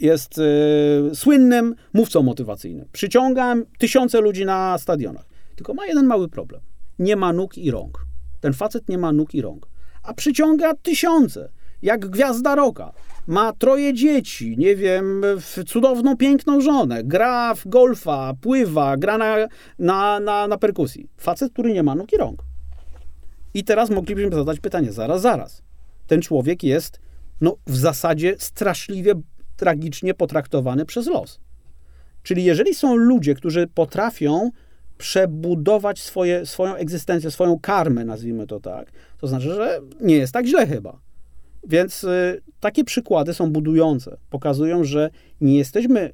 Jest yy, słynnym mówcą motywacyjnym. Przyciąga tysiące ludzi na stadionach. Tylko ma jeden mały problem. Nie ma nóg i rąk. Ten facet nie ma nóg i rąk. A przyciąga tysiące. Jak gwiazda roka ma troje dzieci, nie wiem, cudowną, piękną żonę, gra w golfa, pływa, gra na, na, na, na perkusji. Facet, który nie ma nóg i rąk. I teraz moglibyśmy zadać pytanie, zaraz, zaraz. Ten człowiek jest, no, w zasadzie straszliwie, tragicznie potraktowany przez los. Czyli jeżeli są ludzie, którzy potrafią przebudować swoje, swoją egzystencję, swoją karmę, nazwijmy to tak, to znaczy, że nie jest tak źle chyba. Więc y, takie przykłady są budujące. Pokazują, że nie jesteśmy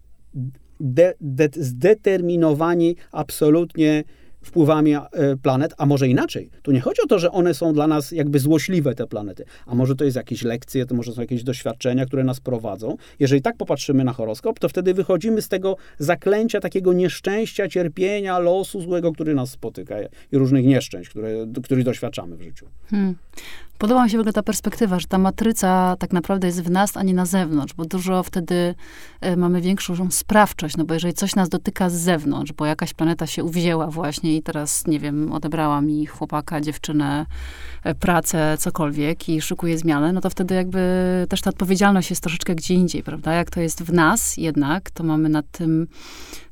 de, de, zdeterminowani absolutnie wpływami e, planet, a może inaczej. Tu nie chodzi o to, że one są dla nas jakby złośliwe, te planety, a może to jest jakieś lekcje, to może są jakieś doświadczenia, które nas prowadzą. Jeżeli tak popatrzymy na horoskop, to wtedy wychodzimy z tego zaklęcia, takiego nieszczęścia, cierpienia, losu złego, który nas spotyka i różnych nieszczęść, które, których doświadczamy w życiu. Hmm. Podoba mi się w ogóle ta perspektywa, że ta matryca tak naprawdę jest w nas, a nie na zewnątrz, bo dużo wtedy e, mamy większą sprawczość, no bo jeżeli coś nas dotyka z zewnątrz, bo jakaś planeta się uwzięła właśnie i teraz, nie wiem, odebrała mi chłopaka, dziewczynę, e, pracę, cokolwiek i szukuje zmiany, no to wtedy jakby też ta odpowiedzialność jest troszeczkę gdzie indziej, prawda? Jak to jest w nas jednak, to mamy nad tym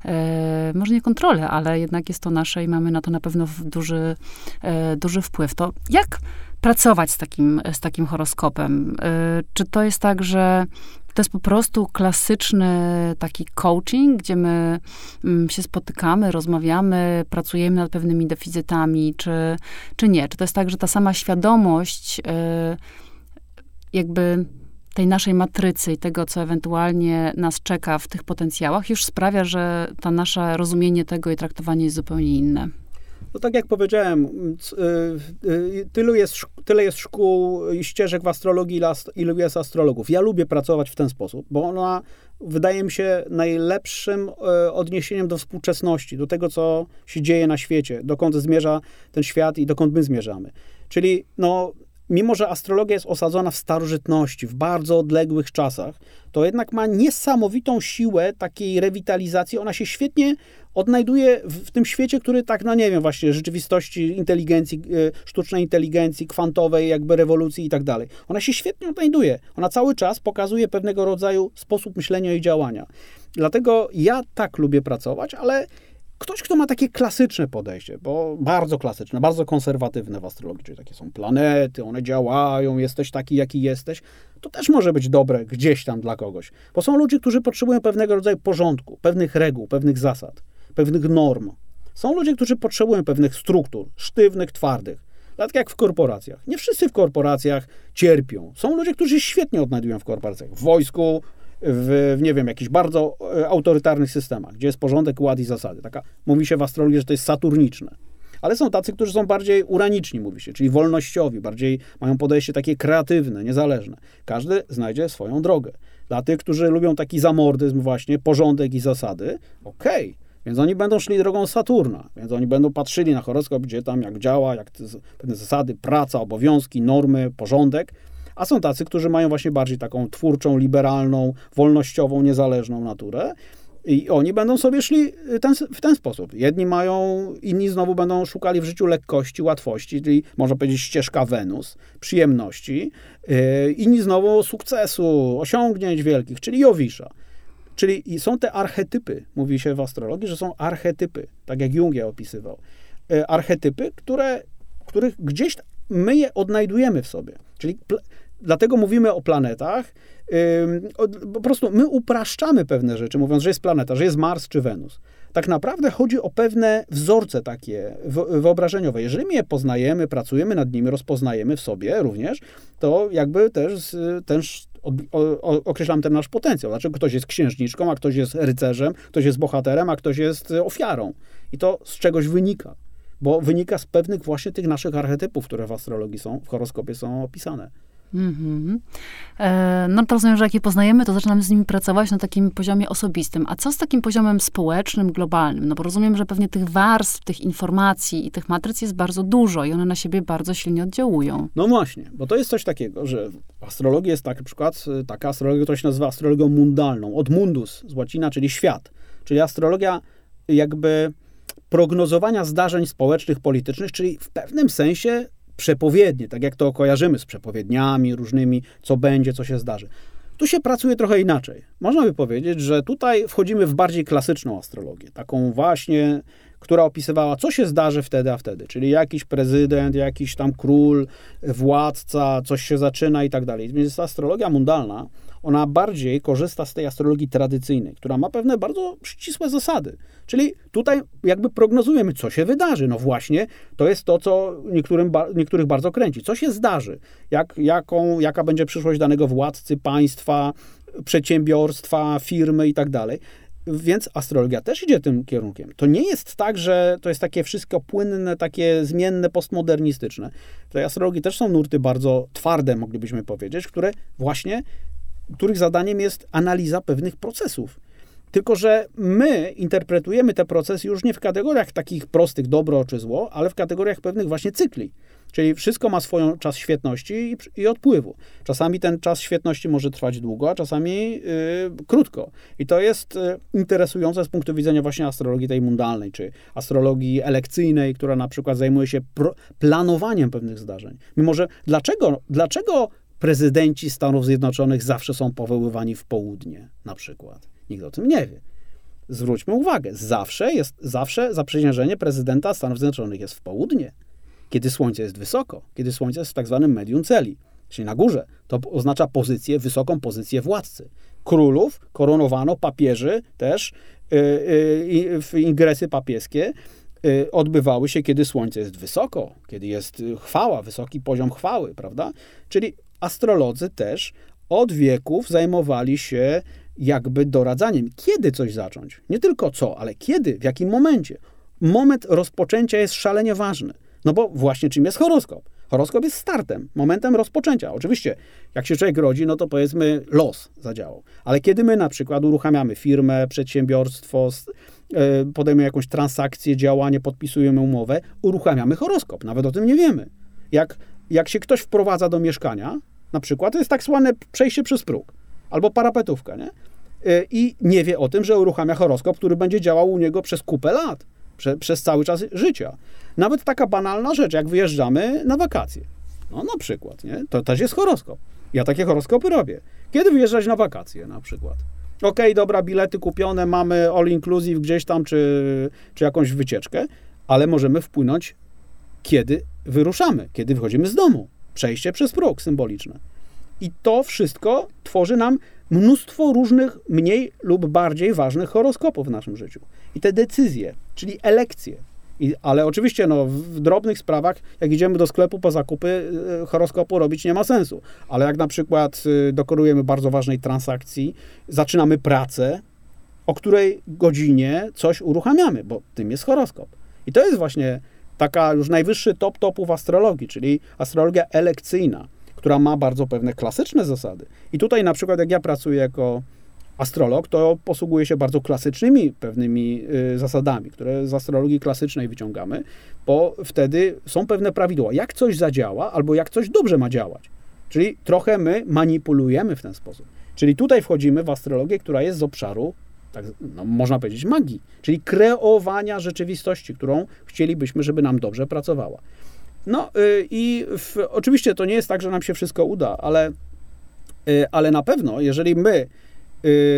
e, może nie kontrolę, ale jednak jest to nasze i mamy na to na pewno duży, duży wpływ. To jak pracować z takim, z takim horoskopem? Y, czy to jest tak, że to jest po prostu klasyczny taki coaching, gdzie my mm, się spotykamy, rozmawiamy, pracujemy nad pewnymi deficytami, czy, czy nie? Czy to jest tak, że ta sama świadomość y, jakby tej naszej matrycy i tego, co ewentualnie nas czeka w tych potencjałach, już sprawia, że to nasze rozumienie tego i traktowanie jest zupełnie inne? No tak jak powiedziałem, y, y, tylu jest, tyle jest szkół i ścieżek w astrologii, ilu jest astrologów. Ja lubię pracować w ten sposób, bo ona wydaje mi się najlepszym e, odniesieniem do współczesności, do tego, co się dzieje na świecie, dokąd zmierza ten świat i dokąd my zmierzamy. Czyli no, mimo że astrologia jest osadzona w starożytności, w bardzo odległych czasach, to jednak ma niesamowitą siłę takiej rewitalizacji. Ona się świetnie odnajduje w, tym świecie, który tak, no nie wiem, właśnie rzeczywistości inteligencji, e, sztucznej inteligencji, kwantowej, jakby rewolucji i tak dalej. Ona się świetnie odnajduje. Ona cały czas pokazuje pewnego rodzaju sposób myślenia i działania. Dlatego ja tak lubię pracować, ale Ktoś, kto ma takie klasyczne podejście, bo bardzo klasyczne, bardzo konserwatywne w astrologii, czyli takie są planety, one działają, jesteś taki, jaki jesteś, to też może być dobre gdzieś tam dla kogoś. Bo są ludzie, którzy potrzebują pewnego rodzaju porządku, pewnych reguł, pewnych zasad, pewnych norm. Są ludzie, którzy potrzebują pewnych struktur, sztywnych, twardych. Tak jak w korporacjach. Nie wszyscy w korporacjach cierpią. Są ludzie, którzy świetnie odnajdują w korporacjach. W wojsku, w, nie wiem, jakichś bardzo e, autorytarnych systemach, gdzie jest porządek, ład i zasady. Taka, mówi się w astrologii, że to jest saturniczne. Ale są tacy, którzy są bardziej uraniczni, mówi się, czyli wolnościowi, bardziej mają podejście takie kreatywne, niezależne. Każdy znajdzie swoją drogę. Dla tych, którzy lubią taki zamordyzm właśnie, porządek i zasady, okej, okay. Więc oni będą szli drogą Saturna, więc oni będą patrzyli na horoskop, gdzie tam jak działa, jak pewne zasady, praca, obowiązki, normy, porządek, a są tacy, którzy mają właśnie bardziej taką twórczą, liberalną, wolnościową, niezależną naturę. I oni będą sobie szli ten, w ten sposób. Jedni mają, inni znowu będą szukali w życiu lekkości, łatwości, czyli można powiedzieć ścieżka Wenus, przyjemności. Yy, inni znowu sukcesu, osiągnięć wielkich, czyli Jowisza. Czyli są te archetypy, mówi się w astrologii, że są archetypy, tak jak Jung je opisywał. Yy, archetypy, które, których gdzieś my je odnajdujemy w sobie. Czyli dlatego mówimy o planetach. Po prostu my upraszczamy pewne rzeczy, mówiąc, że jest planeta, że jest Mars czy Wenus. Tak naprawdę chodzi o pewne wzorce takie wyobrażeniowe. Jeżeli my je poznajemy, pracujemy nad nimi, rozpoznajemy w sobie również, to jakby też, też określam ten nasz potencjał. Dlaczego ktoś jest księżniczką, a ktoś jest rycerzem, ktoś jest bohaterem, a ktoś jest ofiarą. I to z czegoś wynika bo wynika z pewnych właśnie tych naszych archetypów, które w astrologii są, w horoskopie są opisane. Mm-hmm. No to rozumiem, że jak je poznajemy, to zaczynamy z nimi pracować na takim poziomie osobistym. A co z takim poziomem społecznym, globalnym? No bo rozumiem, że pewnie tych warstw, tych informacji i tych matryc jest bardzo dużo i one na siebie bardzo silnie oddziałują. No właśnie, bo to jest coś takiego, że w astrologii jest taki przykład, taka astrologia, która się nazywa astrologią mundalną, od mundus z łacina, czyli świat. Czyli astrologia jakby prognozowania zdarzeń społecznych, politycznych, czyli w pewnym sensie przepowiednie, tak jak to kojarzymy z przepowiedniami różnymi, co będzie, co się zdarzy. Tu się pracuje trochę inaczej. Można by powiedzieć, że tutaj wchodzimy w bardziej klasyczną astrologię, taką właśnie, która opisywała, co się zdarzy wtedy, a wtedy, czyli jakiś prezydent, jakiś tam król, władca, coś się zaczyna i tak dalej. Więc astrologia mundalna, ona bardziej korzysta z tej astrologii tradycyjnej, która ma pewne bardzo ścisłe zasady. Czyli tutaj jakby prognozujemy, co się wydarzy. No właśnie, to jest to, co niektórym, niektórych bardzo kręci. Co się zdarzy? Jak, jaką, jaka będzie przyszłość danego władcy, państwa, przedsiębiorstwa, firmy i tak dalej. Więc astrologia też idzie tym kierunkiem. To nie jest tak, że to jest takie wszystko płynne, takie zmienne, postmodernistyczne. W tej astrologii też są nurty bardzo twarde, moglibyśmy powiedzieć, które właśnie, których zadaniem jest analiza pewnych procesów. Tylko, że my interpretujemy te procesy już nie w kategoriach takich prostych, dobro czy zło, ale w kategoriach pewnych właśnie cykli. Czyli wszystko ma swój czas świetności i, i, odpływu. Czasami ten czas świetności może trwać długo, a czasami yy, krótko. I to jest yy, interesujące z punktu widzenia właśnie astrologii tej mundalnej, czy astrologii elekcyjnej, która na przykład zajmuje się planowaniem pewnych zdarzeń. Mimo, że dlaczego, dlaczego prezydenci Stanów Zjednoczonych zawsze są powoływani w południe na przykład? Nikt o tym nie wie. Zwróćmy uwagę, zawsze jest, zawsze zaprzysiężenie prezydenta Stanów Zjednoczonych jest w południe, kiedy słońce jest wysoko, kiedy słońce jest w tak zwanym medium celi, czyli na górze. To oznacza pozycję, wysoką pozycję władcy. Królów koronowano, papieży też, yy, yy, ingresy papieskie yy, odbywały się, kiedy słońce jest wysoko, kiedy jest chwała, wysoki poziom chwały, prawda? Czyli astrolodzy też od wieków zajmowali się jakby doradzaniem, kiedy coś zacząć. Nie tylko co, ale kiedy, w jakim momencie. moment rozpoczęcia jest szalenie ważny. No bo właśnie czym jest horoskop? Horoskop jest startem, momentem rozpoczęcia. Oczywiście, jak się człowiek rodzi, no to powiedzmy los zadziałał. Ale kiedy my na przykład uruchamiamy firmę, przedsiębiorstwo, e, podejmujemy jakąś transakcję, działanie, podpisujemy umowę, uruchamiamy horoskop. Nawet o tym nie wiemy. Jak, jak się ktoś wprowadza do mieszkania, na przykład, to jest tak zwane przejście przez próg albo parapetówka, nie? E, I nie wie o tym, że uruchamia horoskop, który będzie działał u niego przez kupę lat, prze, przez cały czas życia. Nawet taka banalna rzecz, jak wyjeżdżamy na wakacje. No na przykład, nie? To też jest horoskop. Ja takie horoskopy robię. Kiedy wyjeżdżać na wakacje na przykład? Okej, okay, dobra, bilety kupione, mamy all inclusive gdzieś tam, czy, czy jakąś wycieczkę, ale możemy wpłynąć, kiedy wyruszamy, kiedy wychodzimy z domu. Przejście przez próg symboliczne. I to wszystko tworzy nam mnóstwo różnych mniej lub bardziej ważnych horoskopów w naszym życiu. I te decyzje, czyli elekcje, i, ale oczywiście no, w drobnych sprawach, jak idziemy do sklepu po zakupy, y, horoskopu robić nie ma sensu. Ale jak na przykład y, dokonujemy bardzo ważnej transakcji, zaczynamy pracę, o której godzinie coś uruchamiamy, bo tym jest horoskop. I to jest właśnie taka już najwyższy top topów astrologii, czyli astrologia elekcyjna, która ma bardzo pewne klasyczne zasady. I tutaj na przykład jak ja pracuję jako astrolog, to posługuje się bardzo klasycznymi pewnymi y, zasadami, które z astrologii klasycznej wyciągamy, bo wtedy są pewne prawidła, jak coś zadziała, albo jak coś dobrze ma działać. Czyli trochę my manipulujemy w ten sposób. Czyli tutaj wchodzimy w astrologię, która jest z obszaru, tak, no, można powiedzieć, magii, czyli kreowania rzeczywistości, którą chcielibyśmy, żeby nam dobrze pracowała. No y, i w, oczywiście to nie jest tak, że nam się wszystko uda, ale, y, ale na pewno, jeżeli my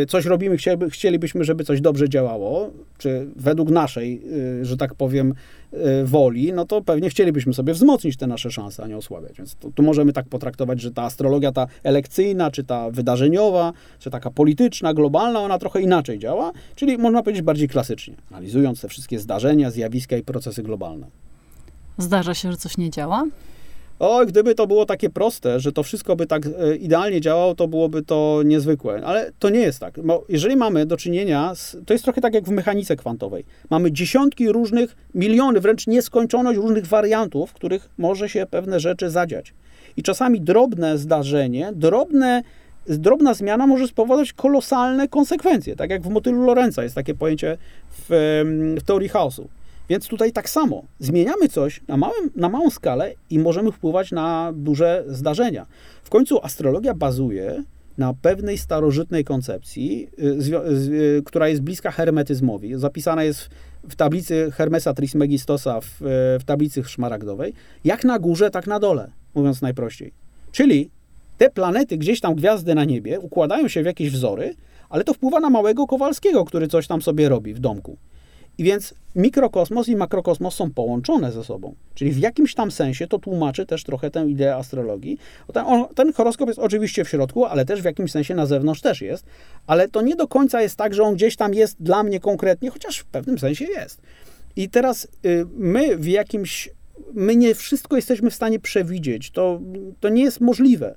coś robimy, chcielibyśmy, żeby coś dobrze działało, czy według naszej, y, że tak powiem, y, woli, no to pewnie chcielibyśmy sobie wzmocnić te nasze szanse, a nie osłabiać. Więc tu, tu możemy tak potraktować, że ta astrologia, ta elekcyjna, czy ta wydarzeniowa, czy taka polityczna, globalna, ona trochę inaczej działa, czyli można powiedzieć bardziej klasycznie, analizując te wszystkie zdarzenia, zjawiska i procesy globalne. Zdarza się, że coś nie działa? O, gdyby to było takie proste, że to wszystko by tak e, idealnie działało, to byłoby to niezwykłe. Ale to nie jest tak. Bo jeżeli mamy do czynienia z. To jest trochę tak jak w mechanice kwantowej. Mamy dziesiątki różnych, miliony, wręcz nieskończoność różnych wariantów, w których może się pewne rzeczy zadziać. I czasami drobne zdarzenie, drobne drobna zmiana może spowodować kolosalne konsekwencje. Tak jak w motylu Lorenza jest takie pojęcie w, w teorii chaosu. Więc tutaj tak samo. Zmieniamy coś na, małym, na małą skalę i możemy wpływać na duże zdarzenia. W końcu astrologia bazuje na pewnej starożytnej koncepcji, y, y, która jest bliska hermetyzmowi. Zapisana jest w tablicy Hermesa Trismegistosa, w, w tablicy szmaragdowej. Jak na górze, tak na dole, mówiąc najprościej. Czyli te planety, gdzieś tam gwiazdy na niebie, układają się w jakieś wzory, ale to wpływa na małego Kowalskiego, który coś tam sobie robi w domku. I więc mikrokosmos i makrokosmos są połączone ze sobą. Czyli w jakimś tam sensie to tłumaczy też trochę tę ideę astrologii. Ten, on, ten horoskop jest oczywiście w środku, ale też w jakimś sensie na zewnątrz też jest. Ale to nie do końca jest tak, że on gdzieś tam jest dla mnie konkretnie, chociaż w pewnym sensie jest. I teraz y, my w jakimś. My nie wszystko jesteśmy w stanie przewidzieć. To, to nie jest możliwe.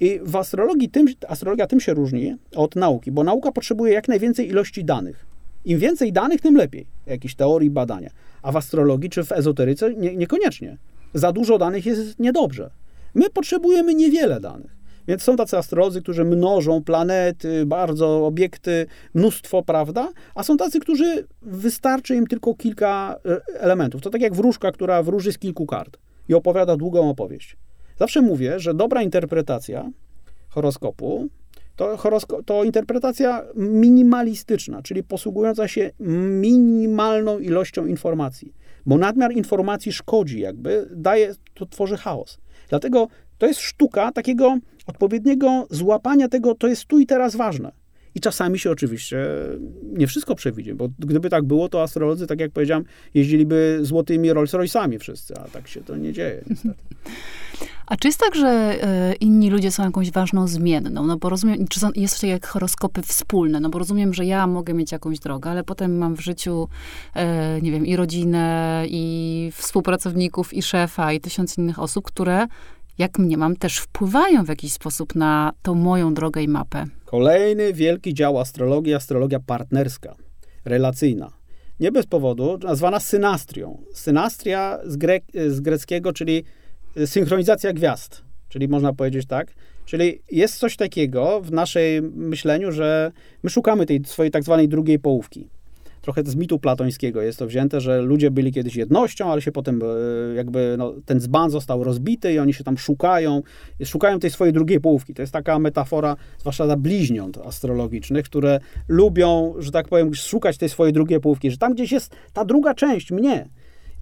I w astrologii tym, astrologia tym się różni od nauki, bo nauka potrzebuje jak najwięcej ilości danych. Im więcej danych, tym lepiej. Jakiejś teorii, badania. A w astrologii czy w ezoteryce nie, niekoniecznie. Za dużo danych jest niedobrze. My potrzebujemy niewiele danych. Więc są tacy astrolodzy, którzy mnożą planety, bardzo obiekty, mnóstwo, prawda? A są tacy, którzy wystarczy im tylko kilka e, elementów. To tak jak wróżka, która wróży z kilku kart i opowiada długą opowieść. Zawsze mówię, że dobra interpretacja horoskopu to, to interpretacja minimalistyczna, czyli posługująca się minimalną ilością informacji. Bo nadmiar informacji szkodzi, jakby daje, to tworzy chaos. Dlatego to jest sztuka takiego odpowiedniego złapania tego, to jest tu i teraz ważne. I czasami się oczywiście nie wszystko przewidzi, bo gdyby tak było, to astrolodzy, tak jak powiedziałem, jeździliby złotymi Rolls Royce'ami wszyscy, a tak się to nie dzieje niestety. A czy jest tak, że e, inni ludzie są jakąś ważną zmienną? No bo rozumiem, czy są, jest to jak horoskopy wspólne? No bo rozumiem, że ja mogę mieć jakąś drogę, ale potem mam w życiu, e, nie wiem, i rodzinę, i współpracowników, i szefa, i tysiąc innych osób, które jak mnie mam, też wpływają w jakiś sposób na tą moją drogę i mapę. Kolejny wielki dział astrologii, astrologia partnerska, relacyjna. nie bez powodu, nazwana synastrią. Synastria z, z greckiego, czyli synchronizacja gwiazd. Czyli można powiedzieć tak. Czyli jest coś takiego w naszej myśleniu, że my szukamy tej swojej tak zwanej drugiej połówki trochę z mitu platońskiego jest to wzięte, że ludzie byli kiedyś jednością, ale się potem e, jakby no, ten dzban został rozbity i oni się tam szukają, szukają tej swojej drugiej połówki. To jest taka metafora, zwłaszcza dla bliźniąt astrologicznych, które lubią, że tak powiem, szukać tej swojej drugiej połówki, że tam gdzieś jest ta druga część mnie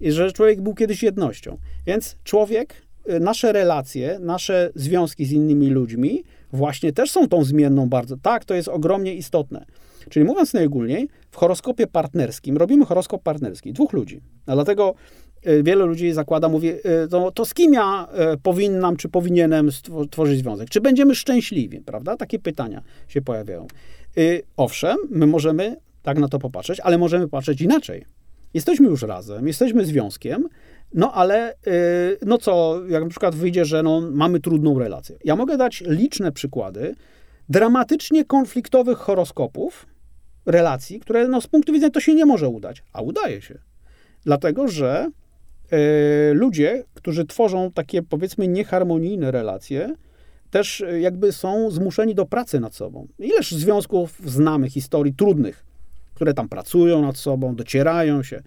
i że człowiek był kiedyś jednością. Więc człowiek, e, nasze relacje, nasze związki z innymi ludźmi właśnie też są tą zmienną bardzo. Tak, to jest ogromnie istotne. Czyli mówiąc najogólniej, w horoskopie partnerskim robimy horoskop partnerski dwóch ludzi. A dlatego e, wielu ludzi zakłada, mówi, e, to, to z kim ja e, powinnam, czy powinienem tworzyć związek? Czy będziemy szczęśliwi, prawda? Takie pytania się pojawiają. Owszem, my możemy tak na to popatrzeć, ale możemy patrzeć inaczej. Jesteśmy już razem, jesteśmy związkiem, no ale no co, jak na przykład wyjdzie, że no, mamy trudną relację. Ja mogę dać liczne przykłady dramatycznie konfliktowych horoskopów, relacji, które no, z punktu widzenia to się nie może udać, a udaje się. Dlatego, że y, ludzie, którzy tworzą takie powiedzmy nieharmonijne relacje, też e, jakby są zmuszeni do pracy nad sobą. Ileż związków znamy, historii trudnych, które tam pracują nad sobą, docierają się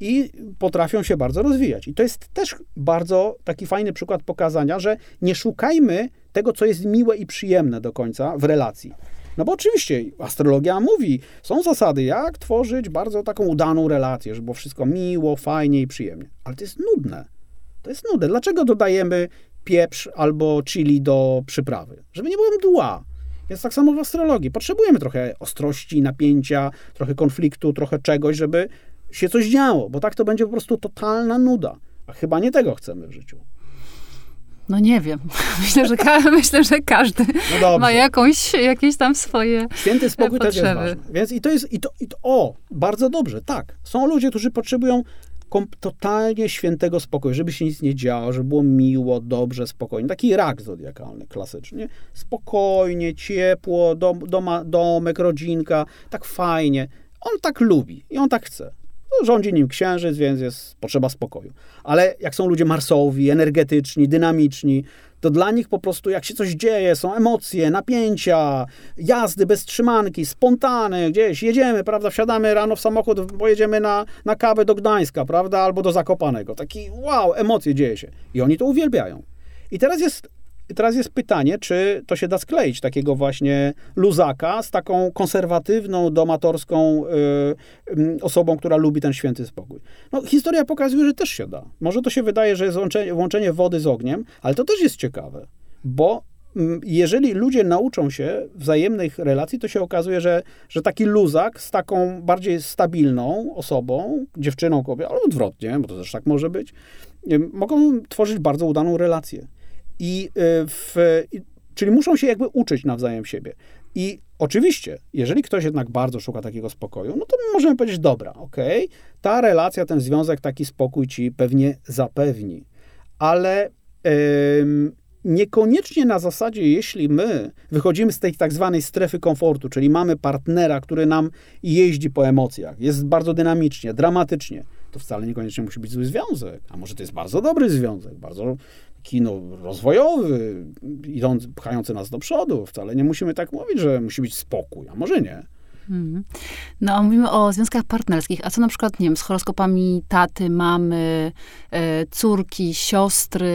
i potrafią się bardzo rozwijać. I to jest też bardzo taki fajny przykład pokazania, że nie szukajmy tego, co jest miłe i przyjemne do końca w relacji. No bo oczywiście astrologia mówi, są zasady, jak tworzyć bardzo taką udaną relację, żeby było wszystko miło, fajnie i przyjemnie. Ale to jest nudne. To jest nudne. Dlaczego dodajemy pieprz albo chili do przyprawy? Żeby nie było mdła. Jest tak samo w astrologii. Potrzebujemy trochę ostrości, napięcia, trochę konfliktu, trochę czegoś, żeby się coś działo, bo tak to będzie po prostu totalna nuda. A chyba nie tego chcemy w życiu. No nie wiem. Myślę, że, ka- myślę, że każdy no ma jakąś, jakieś tam swoje Święty spokój potrzeby. też jest ważny. Więc i to jest, i to, i to, o, bardzo dobrze, tak. Są ludzie, którzy potrzebują totalnie świętego spokoju, żeby się nic nie działo, żeby było miło, dobrze, spokojnie. Taki rak zodiakalny, klasycznie. Spokojnie, ciepło, dom, doma, domek, rodzinka, tak fajnie. On tak lubi i on tak chce. No, rządzi nim księżyc, więc jest potrzeba spokoju. Ale jak są ludzie marsowi, energetyczni, dynamiczni, to dla nich po prostu jak się coś dzieje, są emocje, napięcia, jazdy bez trzymanki, spontany, gdzieś jedziemy, prawda, wsiadamy rano w samochód, pojedziemy na, na kawę do Gdańska, prawda, albo do Zakopanego. Taki wow, emocje dzieje się. I oni to uwielbiają. I teraz jest teraz jest pytanie, czy to się da skleić, takiego właśnie luzaka z taką konserwatywną, domatorską y, osobą, która lubi ten święty spokój. No, historia pokazuje, że też się da. Może to się wydaje, że jest łączenie, łączenie wody z ogniem, ale to też jest ciekawe, bo jeżeli ludzie nauczą się wzajemnych relacji, to się okazuje, że, że taki luzak z taką bardziej stabilną osobą, dziewczyną, kobietą, albo odwrotnie, bo to też tak może być, mogą tworzyć bardzo udaną relację. I y, w, czyli muszą się jakby uczyć nawzajem siebie. I oczywiście, jeżeli ktoś jednak bardzo szuka takiego spokoju, no to możemy powiedzieć, dobra, okej, okay, ta relacja, ten związek, taki spokój ci pewnie zapewni. Ale niekoniecznie na zasadzie, jeśli my wychodzimy z tej tak zwanej strefy komfortu, czyli mamy partnera, który nam jeździ po emocjach, jest bardzo dynamicznie, dramatycznie, to wcale niekoniecznie musi być zły związek. A może to jest bardzo dobry związek, bardzo kino rozwojowy, idący, pchający nas do przodu. Wcale nie musimy tak mówić, że musi być spokój, a może nie. Mhm. No, mówimy o związkach partnerskich. A co na przykład, nie wiem, z horoskopami taty, mamy, e, córki, siostry,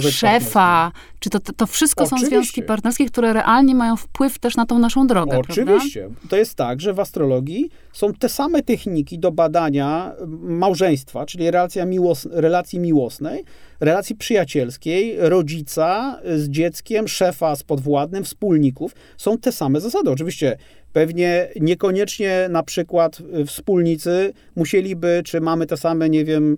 e, szefa? Czy to, to wszystko Oczywiście. są związki partnerskie, które realnie mają wpływ też na tą naszą drogę, Oczywiście. Prawda? To jest tak, że w astrologii są te same techniki do badania małżeństwa, czyli relacja miłos, relacji miłosnej, relacji przyjacielskiej, rodzica z dzieckiem, szefa z podwładnym, wspólników. Są te same zasady. Oczywiście Pewnie niekoniecznie na przykład y, wspólnicy musieliby, czy mamy te same, nie wiem,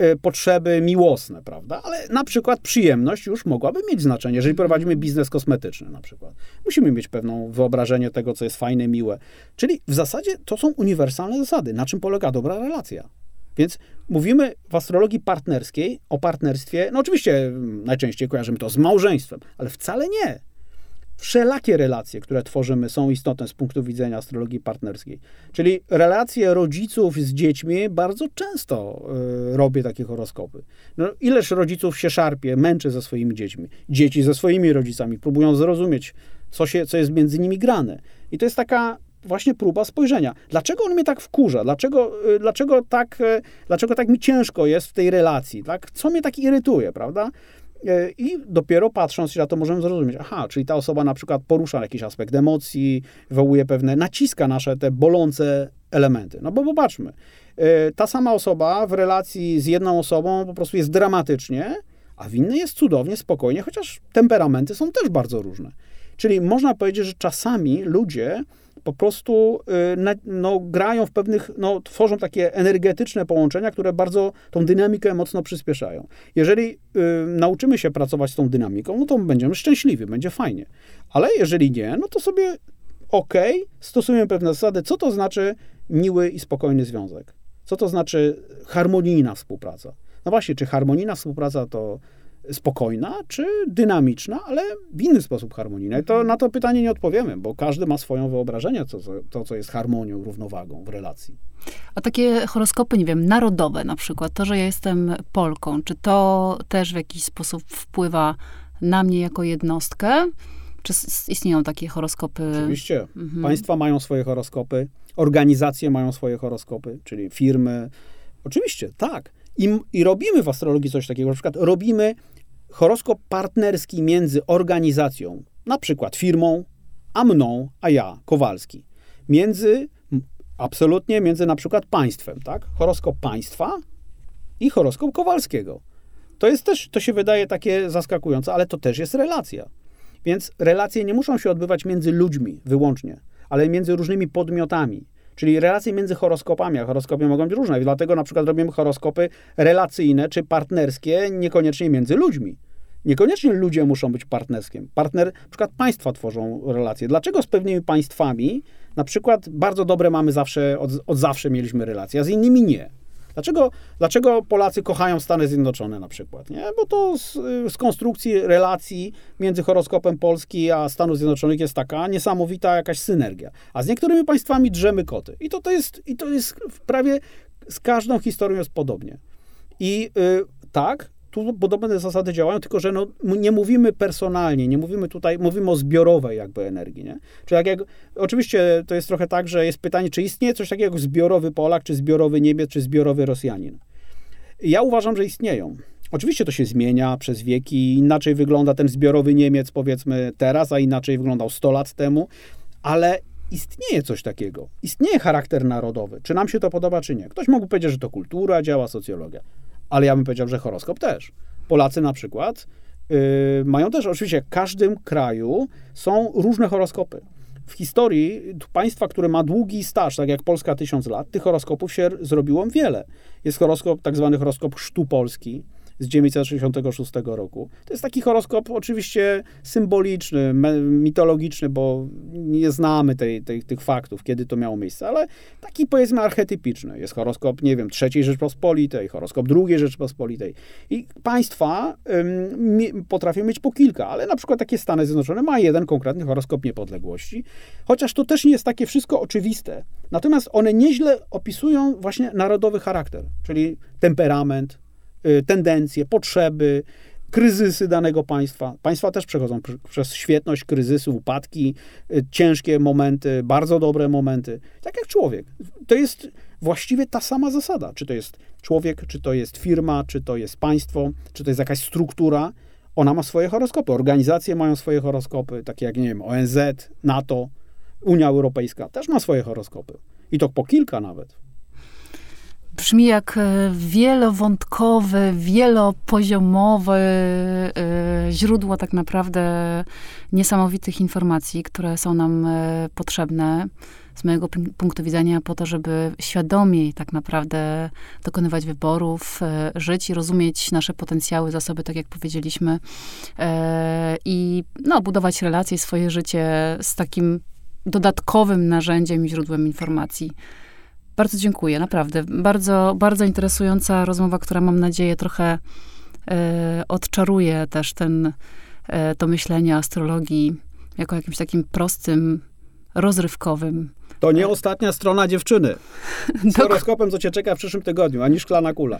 y, potrzeby miłosne, prawda? Ale na przykład przyjemność już mogłaby mieć znaczenie, jeżeli prowadzimy biznes kosmetyczny na przykład. Musimy mieć pewną wyobrażenie tego, co jest fajne, miłe. Czyli w zasadzie to są uniwersalne zasady, na czym polega dobra relacja. Więc mówimy w astrologii partnerskiej o partnerstwie, no oczywiście najczęściej kojarzymy to z małżeństwem, ale wcale nie. Wszelakie relacje, które tworzymy, są istotne z punktu widzenia astrologii partnerskiej. Czyli relacje rodziców z dziećmi bardzo często y, robię takie horoskopy. No, ileż rodziców się szarpie, męczy ze swoimi dziećmi, dzieci ze swoimi rodzicami, próbują zrozumieć, co, się, co jest między nimi grane. I to jest taka właśnie próba spojrzenia. Dlaczego on mnie tak wkurza? Dlaczego, y, dlaczego, tak, y, dlaczego tak mi ciężko jest w tej relacji? Tak? Co mnie tak irytuje, prawda? E, I dopiero patrząc na to możemy zrozumieć, aha, czyli ta osoba na przykład porusza jakiś aspekt emocji, wywołuje pewne, naciska nasze te bolące elementy. No bo popatrzmy, e, ta sama osoba w relacji z jedną osobą po prostu jest dramatycznie, a w innej jest cudownie, spokojnie, chociaż temperamenty są też bardzo różne. Czyli można powiedzieć, że czasami ludzie po prostu y, no, grają w pewnych, no, tworzą takie energetyczne połączenia, które bardzo tą dynamikę mocno przyspieszają. Jeżeli y, nauczymy się pracować z tą dynamiką, no to będziemy szczęśliwi, będzie fajnie. Ale jeżeli nie, no to sobie ok, stosujemy pewne zasady. Co to znaczy miły i spokojny związek? Co to znaczy harmonijna współpraca? No właśnie, czy harmonijna współpraca to spokojna, czy dynamiczna, ale w inny sposób harmonijna. I to mhm. na to pytanie nie odpowiemy, bo każdy ma swoją wyobrażenie, co, to, co jest harmonią, równowagą w relacji. A takie horoskopy, nie wiem, narodowe na przykład, to, że ja jestem Polką, czy to też w jakiś sposób wpływa na mnie jako jednostkę? Czy istnieją takie horoskopy? Oczywiście. Mhm. Państwa mają swoje horoskopy, organizacje mają swoje horoskopy, czyli firmy. Oczywiście, tak. I, I robimy w astrologii coś takiego, na przykład robimy horoskop partnerski między organizacją, na przykład firmą, a mną, a ja, Kowalski. Między, absolutnie między na przykład państwem, tak? Horoskop państwa i horoskop Kowalskiego. To jest też, to się wydaje takie zaskakujące, ale to też jest relacja. Więc relacje nie muszą się odbywać między ludźmi wyłącznie, ale między różnymi podmiotami. Czyli relacje między horoskopami, a horoskopy mogą być różne. Dlatego na przykład robimy horoskopy relacyjne czy partnerskie, niekoniecznie między ludźmi. Niekoniecznie ludzie muszą być partnerskiem. Partner, na przykład państwa tworzą relacje. Dlaczego z pewnymi państwami, na przykład bardzo dobre mamy zawsze, od, od zawsze mieliśmy relacje, a z innymi nie? Dlaczego, dlaczego Polacy kochają Stany Zjednoczone na przykład? Nie? Bo to z, z, konstrukcji relacji między horoskopem Polski a Stanów Zjednoczonych jest taka niesamowita jakaś synergia. A z niektórymi państwami drzemy koty. I to, to, jest, i to jest prawie z każdą historią jest podobnie. I y, tak, tu podobne zasady działają, tylko że no, nie mówimy personalnie, nie mówimy tutaj, mówimy o zbiorowej jakby energii, nie? Czyli jak, jak, oczywiście to jest trochę tak, że jest pytanie, czy istnieje coś takiego jak zbiorowy Polak, czy zbiorowy Niemiec, czy zbiorowy Rosjanin. Ja uważam, że istnieją. Oczywiście to się zmienia przez wieki, inaczej wygląda ten zbiorowy Niemiec powiedzmy teraz, a inaczej wyglądał 100 lat temu, ale istnieje coś takiego. Istnieje charakter narodowy. Czy nam się to podoba, czy nie. Ktoś mógł powiedzieć, że to kultura działa, socjologia ale ja bym powiedział, że horoskop też. Polacy na przykład yy, mają też, oczywiście w każdym kraju są różne horoskopy. W historii państwa, które ma długi staż, tak jak Polska tysiąc lat, tych horoskopów się zrobiło wiele. Jest horoskop, tak zwany horoskop sztu polski, z 966 roku. To jest taki horoskop oczywiście symboliczny, mitologiczny, bo nie znamy tej, tej, tych faktów, kiedy to miało miejsce, ale taki powiedzmy archetypiczny. Jest horoskop, nie wiem, trzeciej Rzeczpospolitej, horoskop drugiej Rzeczpospolitej. I państwa ym, potrafią mieć po kilka, ale na przykład takie Stany Zjednoczone ma jeden konkretny horoskop niepodległości, chociaż to też nie jest takie wszystko oczywiste. Natomiast one nieźle opisują właśnie narodowy charakter, czyli temperament, tendencje, potrzeby, kryzysy danego państwa. Państwa też przechodzą przez świetność, kryzysy, upadki, y, ciężkie momenty, bardzo dobre momenty. Tak jak człowiek. To jest właściwie ta sama zasada. Czy to jest człowiek, czy to jest firma, czy to jest państwo, czy to jest jakaś struktura. Ona ma swoje horoskopy. Organizacje mają swoje horoskopy, takie jak, nie wiem, ONZ, NATO, Unia Europejska też ma swoje horoskopy. I to po kilka nawet brzmi jak e, wielowątkowe, wielopoziomowe e, źródło tak naprawdę niesamowitych informacji, które są nam e, potrzebne z mojego punktu widzenia po to, żeby świadomiej tak naprawdę dokonywać wyborów, żyć i rozumieć nasze potencjały, zasoby, tak jak powiedzieliśmy, i no, budować relacje, swoje życie z takim dodatkowym narzędziem i źródłem informacji. Bardzo dziękuję, naprawdę. Bardzo, bardzo interesująca rozmowa, która mam nadzieję trochę e, odczaruje też ten, e, to myślenie astrologii jako jakimś takim prostym, rozrywkowym. To nie ostatnia strona dziewczyny. Z horoskopem, co cię czeka w przyszłym tygodniu, ani szklana kula.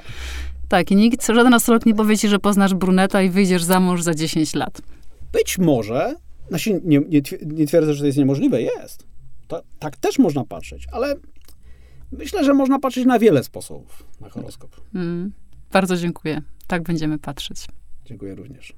Tak, i nikt, żaden astrolog nie powie ci, że poznasz bruneta i wyjdziesz za mąż za 10 lat. Być może, znaczy nie, nie, nie twierdzę, że to jest niemożliwe, jest. To, tak też można patrzeć, ale myślę, że można patrzeć na wiele sposobów na horoskop. Mm, bardzo dziękuję. Tak będziemy patrzeć. Dziękuję również.